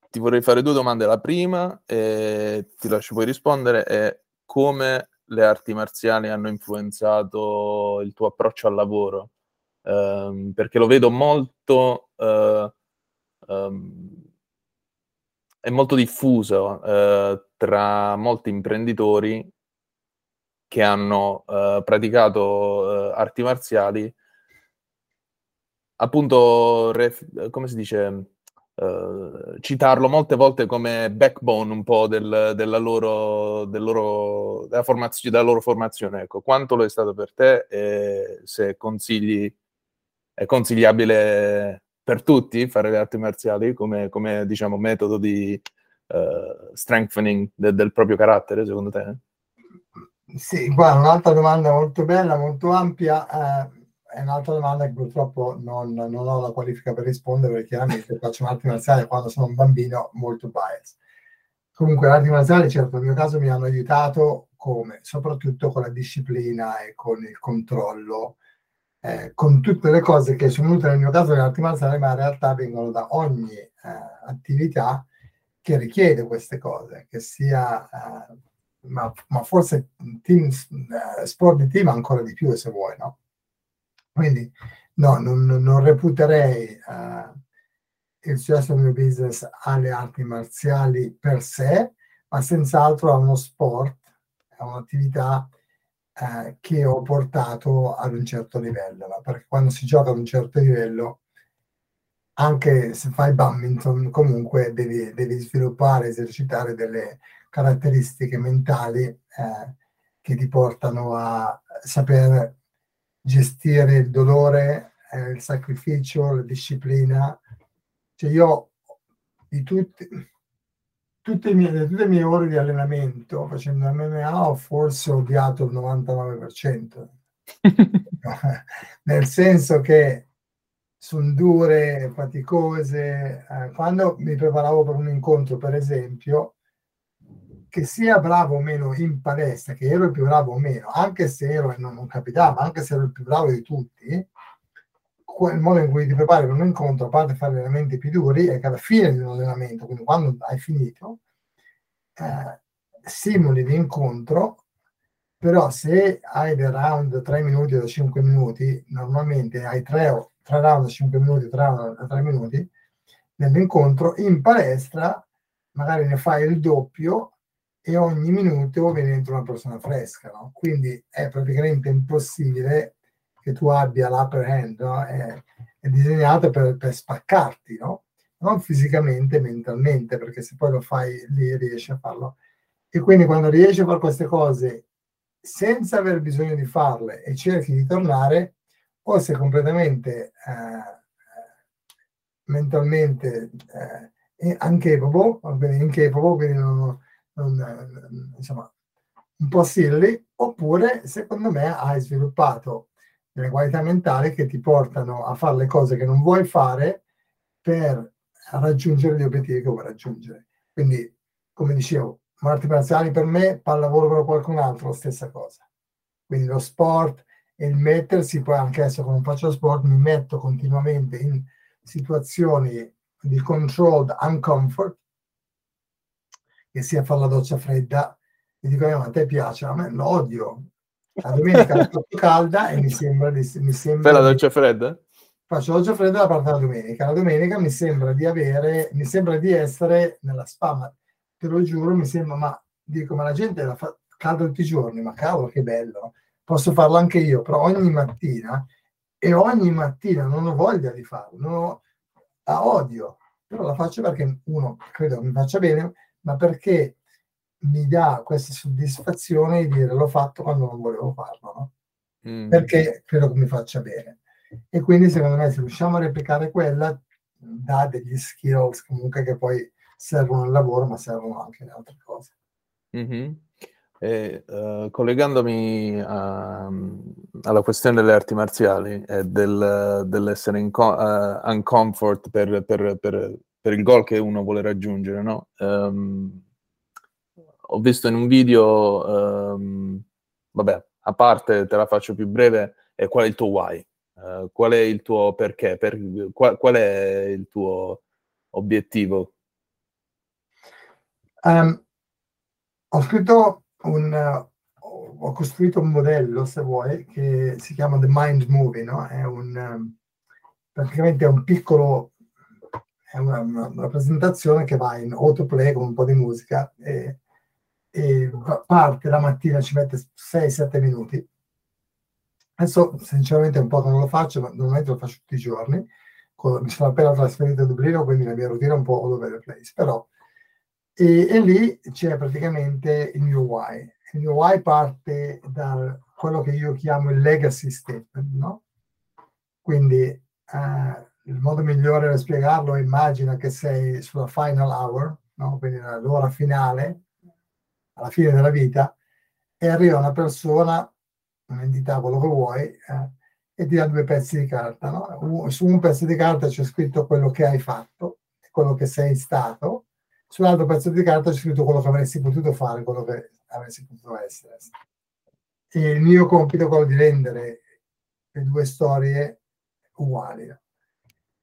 ti vorrei fare due domande. La prima, e ti lascio poi rispondere, è come le arti marziali hanno influenzato il tuo approccio al lavoro? Uh, perché lo vedo molto... Uh, um, è molto diffuso uh, tra molti imprenditori che hanno uh, praticato uh, arti marziali, appunto, ref- come si dice, citarlo molte volte come backbone un po' del, della, loro, del loro, della, formazio- della loro formazione. Ecco, quanto lo è stato per te e se consigli, è consigliabile per tutti fare le arti marziali come, come diciamo, metodo di uh, strengthening de- del proprio carattere, secondo te? Sì, guarda, un'altra domanda molto bella, molto ampia. Eh, è un'altra domanda che purtroppo non, non, ho la qualifica per rispondere perché chiaramente faccio arti marziali quando sono un bambino molto bias. Comunque le arti marziali, certo, nel mio caso mi hanno aiutato come? Soprattutto con la disciplina e con il controllo eh, con tutte le cose che sono venute nel mio caso nelle arti marziali, ma in realtà vengono da ogni eh, attività che richiede queste cose, che sia, eh, ma, ma, forse team, eh, sport di team ancora di più se vuoi, no? Quindi no, non, non reputerei eh, il successo del mio business alle arti marziali per sé, ma senz'altro a uno sport, a un'attività eh, che ho portato ad un certo livello, no? perché quando si gioca ad un certo livello, anche se fai badminton, comunque devi, devi sviluppare, esercitare delle caratteristiche mentali eh, che ti portano a saper gestire il dolore, eh, il sacrificio, la disciplina. Cioè io di tutti, tutte le, mie, tutte le mie ore di allenamento facendo MMA ho forse odiato il 99%. Nel senso che sono dure, faticose. Eh, quando mi preparavo per un incontro, per esempio, che sia bravo o meno in palestra, che ero il più bravo o meno, anche se ero, non, non capitava, anche se ero il più bravo di tutti, il modo in cui ti prepari per un incontro, a parte fare allenamenti più duri, è che alla fine di un allenamento, quindi quando hai finito, eh, simuli l'incontro, però se hai dei round 3 minuti o 5 minuti, normalmente hai 3, 3 round 5 minuti, 3 round 3 minuti nell'incontro, in palestra magari ne fai il doppio e ogni minuto viene dentro una persona fresca, no? quindi è praticamente impossibile che tu abbia l'upper hand, no? è, è disegnato per, per spaccarti, no? non fisicamente, mentalmente, perché se poi lo fai lì riesci a farlo. E quindi quando riesci a fare queste cose senza aver bisogno di farle e cerchi di tornare, o sei completamente eh, mentalmente eh, incapable, incapable, quindi non, non, insomma, un po' silly, oppure secondo me hai sviluppato delle qualità mentali che ti portano a fare le cose che non vuoi fare per raggiungere gli obiettivi che vuoi raggiungere. Quindi, come dicevo, arti marziali per me, pallavolo per qualcun altro, stessa cosa. Quindi lo sport e il mettersi, poi anche adesso quando faccio sport mi metto continuamente in situazioni di controlled uncomfort, che sia fare la doccia fredda, mi dico, ma a te piace? A me lo odio, la domenica è troppo calda e mi sembra di... Mi sembra Fai la doccia fredda? Faccio la doccia fredda la parte della domenica. La domenica mi sembra di avere, mi sembra di essere nella spam. Te lo giuro, mi sembra, ma dico, ma la gente la fa calda tutti i giorni, ma cavolo che bello. Posso farlo anche io, però ogni mattina e ogni mattina non ho voglia di farlo, non ho, la odio, però la faccio perché uno credo mi faccia bene, ma perché mi dà questa soddisfazione di dire l'ho fatto quando non volevo farlo, no? mm. perché credo che mi faccia bene. E quindi secondo me se riusciamo a replicare quella, dà degli skills comunque che poi servono al lavoro, ma servono anche in altre cose. Mm-hmm. E, uh, collegandomi a, alla questione delle arti marziali e del, dell'essere in co- uh, uncomfort per, per, per, per, il goal che uno vuole raggiungere, no? Um, ho visto in un video, um, vabbè, a parte te la faccio più breve, è qual è il tuo why? Uh, qual è il tuo perché? Per, qual, qual, è il tuo obiettivo? Um, ho scritto un, uh, ho costruito un modello, se vuoi, che si chiama The Mind Movie, no? È un, um, praticamente è un piccolo, è una, una, una, presentazione che va in autoplay con un po' di musica e, e parte la mattina, ci mette 6-7 minuti. Adesso sinceramente è un po' che non lo faccio, ma normalmente lo faccio tutti i giorni. Mi sono appena trasferito a Dublino, quindi la mia routine è un po' all over the place, però e, e, lì c'è praticamente il mio why. Il mio why parte da quello che io chiamo il legacy statement, no? Quindi eh, il modo migliore per spiegarlo immagina che sei sulla final hour, no? quindi l'ora finale, alla fine della vita, e arriva una persona, un'entità, quello che vuoi, eh, e ti dà due pezzi di carta. No? Su un pezzo di carta c'è scritto quello che hai fatto, quello che sei stato, sull'altro pezzo di carta c'è scritto quello che avresti potuto fare, quello che avresti potuto essere. E il mio compito è quello di rendere le due storie uguali.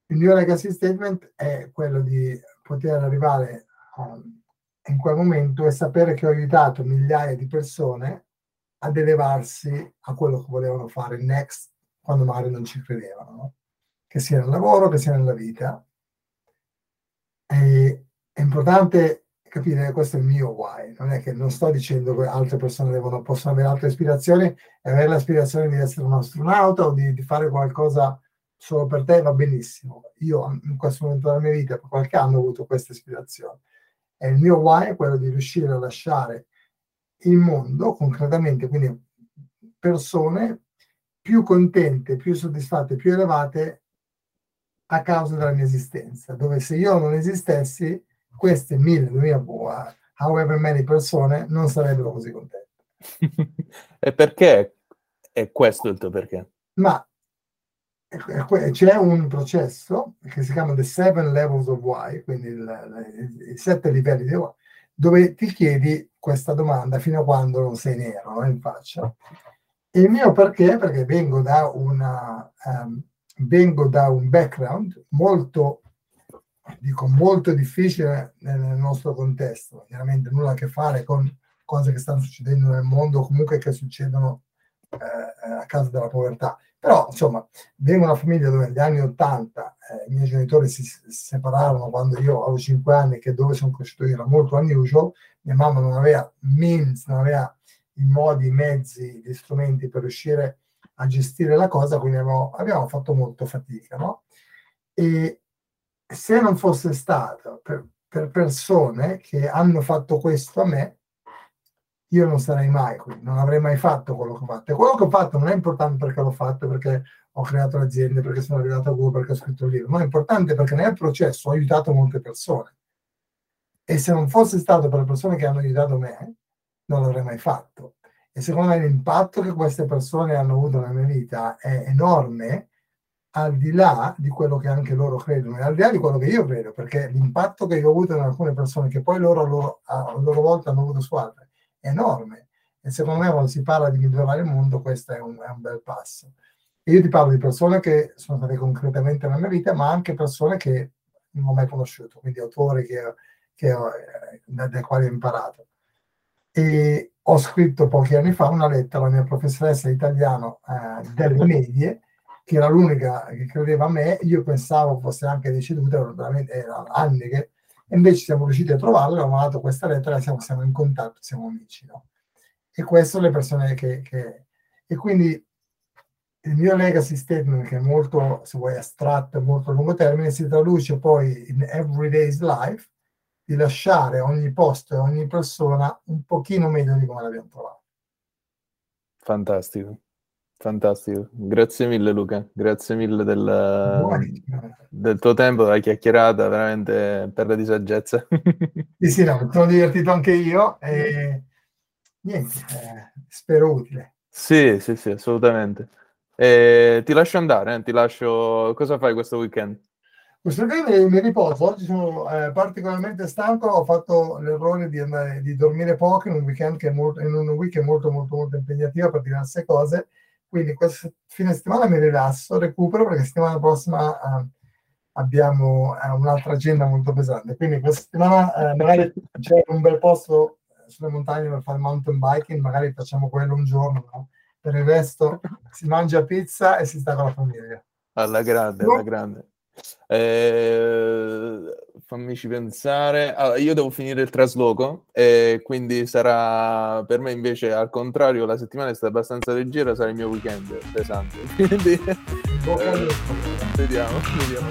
Il mio legacy statement è quello di poter arrivare um, in quel momento e sapere che ho aiutato migliaia di persone ad elevarsi a quello che volevano fare next quando magari non ci credevano, no? che sia nel lavoro, che sia nella vita. E, è importante capire questo è il mio why, non è che non sto dicendo che altre persone devono, possono avere altre ispirazioni e avere l'aspirazione di essere un astronauta o di, di, fare qualcosa solo per te va benissimo. Io in questo momento della mia vita per qualche anno ho avuto questa ispirazione e il mio why è quello di riuscire a lasciare il mondo concretamente, quindi persone più contente, più soddisfatte, più elevate a causa della mia esistenza, dove se io non esistessi queste mille, duemila, boh, however many persone non sarebbero così contente. e perché è questo il tuo perché? Ma c'è un processo che si chiama The Seven Levels of Why, quindi i sette livelli di Why, dove ti chiedi questa domanda fino a quando non sei nero no? in faccia. Il mio perché? Perché vengo da, una, um, vengo da un background molto dico molto difficile nel nostro contesto, chiaramente nulla a che fare con cose che stanno succedendo nel mondo, comunque che succedono eh, a causa della povertà. Però, insomma, vengo da una famiglia dove negli anni 80 eh, i miei genitori si separarono quando io avevo 5 anni, che dove sono cresciuto io era molto unusual, mia mamma non aveva means, non aveva i modi, i mezzi, gli strumenti per riuscire a gestire la cosa, quindi abbiamo, abbiamo fatto molto fatica, no? E, se non fosse stato per, per, persone che hanno fatto questo a me, io non sarei mai qui, non avrei mai fatto quello che ho fatto. E quello che ho fatto non è importante perché l'ho fatto, perché ho creato l'azienda, perché sono arrivato a Google, perché ho scritto il libro, ma è importante perché nel processo ho aiutato molte persone. E se non fosse stato per le persone che hanno aiutato me, non l'avrei mai fatto. E secondo me l'impatto che queste persone hanno avuto nella mia vita è enorme al di là di quello che anche loro credono e al di là di quello che io credo, perché l'impatto che io ho avuto in alcune persone che poi loro, loro a loro volta hanno avuto su altre enorme. E secondo me quando si parla di migliorare il mondo questo è un, è un bel passo. E io ti parlo di persone che sono state concretamente nella mia vita, ma anche persone che non ho mai conosciuto, quindi autori che, che ho, eh, dai quali ho imparato. E ho scritto pochi anni fa una lettera alla mia professoressa di italiano eh, delle medie che era l'unica che credeva a me, io pensavo fosse anche deceduta, erano anni che e invece siamo riusciti a trovarlo, abbiamo mandato questa lettera siamo, siamo in contatto, siamo amici. No? E questo le persone che, che... E quindi il mio legacy statement, che è molto, se vuoi, astratto molto a lungo termine, si traduce poi in everyday's life di lasciare ogni posto e ogni persona un pochino meglio di come l'abbiamo trovato. Fantastico. Fantastico, grazie mille Luca, grazie mille del, del tuo tempo, della chiacchierata, veramente per la di saggezza. Sì, sì, no, mi sono divertito anche io e, niente, eh, spero utile. Sì, sì, sì, assolutamente. Eh, ti lascio andare, eh, ti lascio... Cosa fai questo weekend? Questo weekend mi riposo, oggi sono eh, particolarmente stanco, ho fatto l'errore di, andare, di dormire poco in un weekend che è molto, in un weekend molto molto molto impegnativo per diverse cose, quindi questo fine settimana mi rilasso, recupero perché settimana prossima eh, abbiamo eh, un'altra agenda molto pesante, quindi questa settimana eh, magari c'è un bel posto sulle montagne per fare mountain biking, magari facciamo quello un giorno, no? per il resto si mangia pizza e si sta con la famiglia. Alla grande, alla grande. Eh, fammici pensare. Allora, io devo finire il trasloco e quindi sarà per me invece al contrario la settimana è stata abbastanza leggera, sarà il mio weekend pesante. Quindi eh, vediamo, vediamo.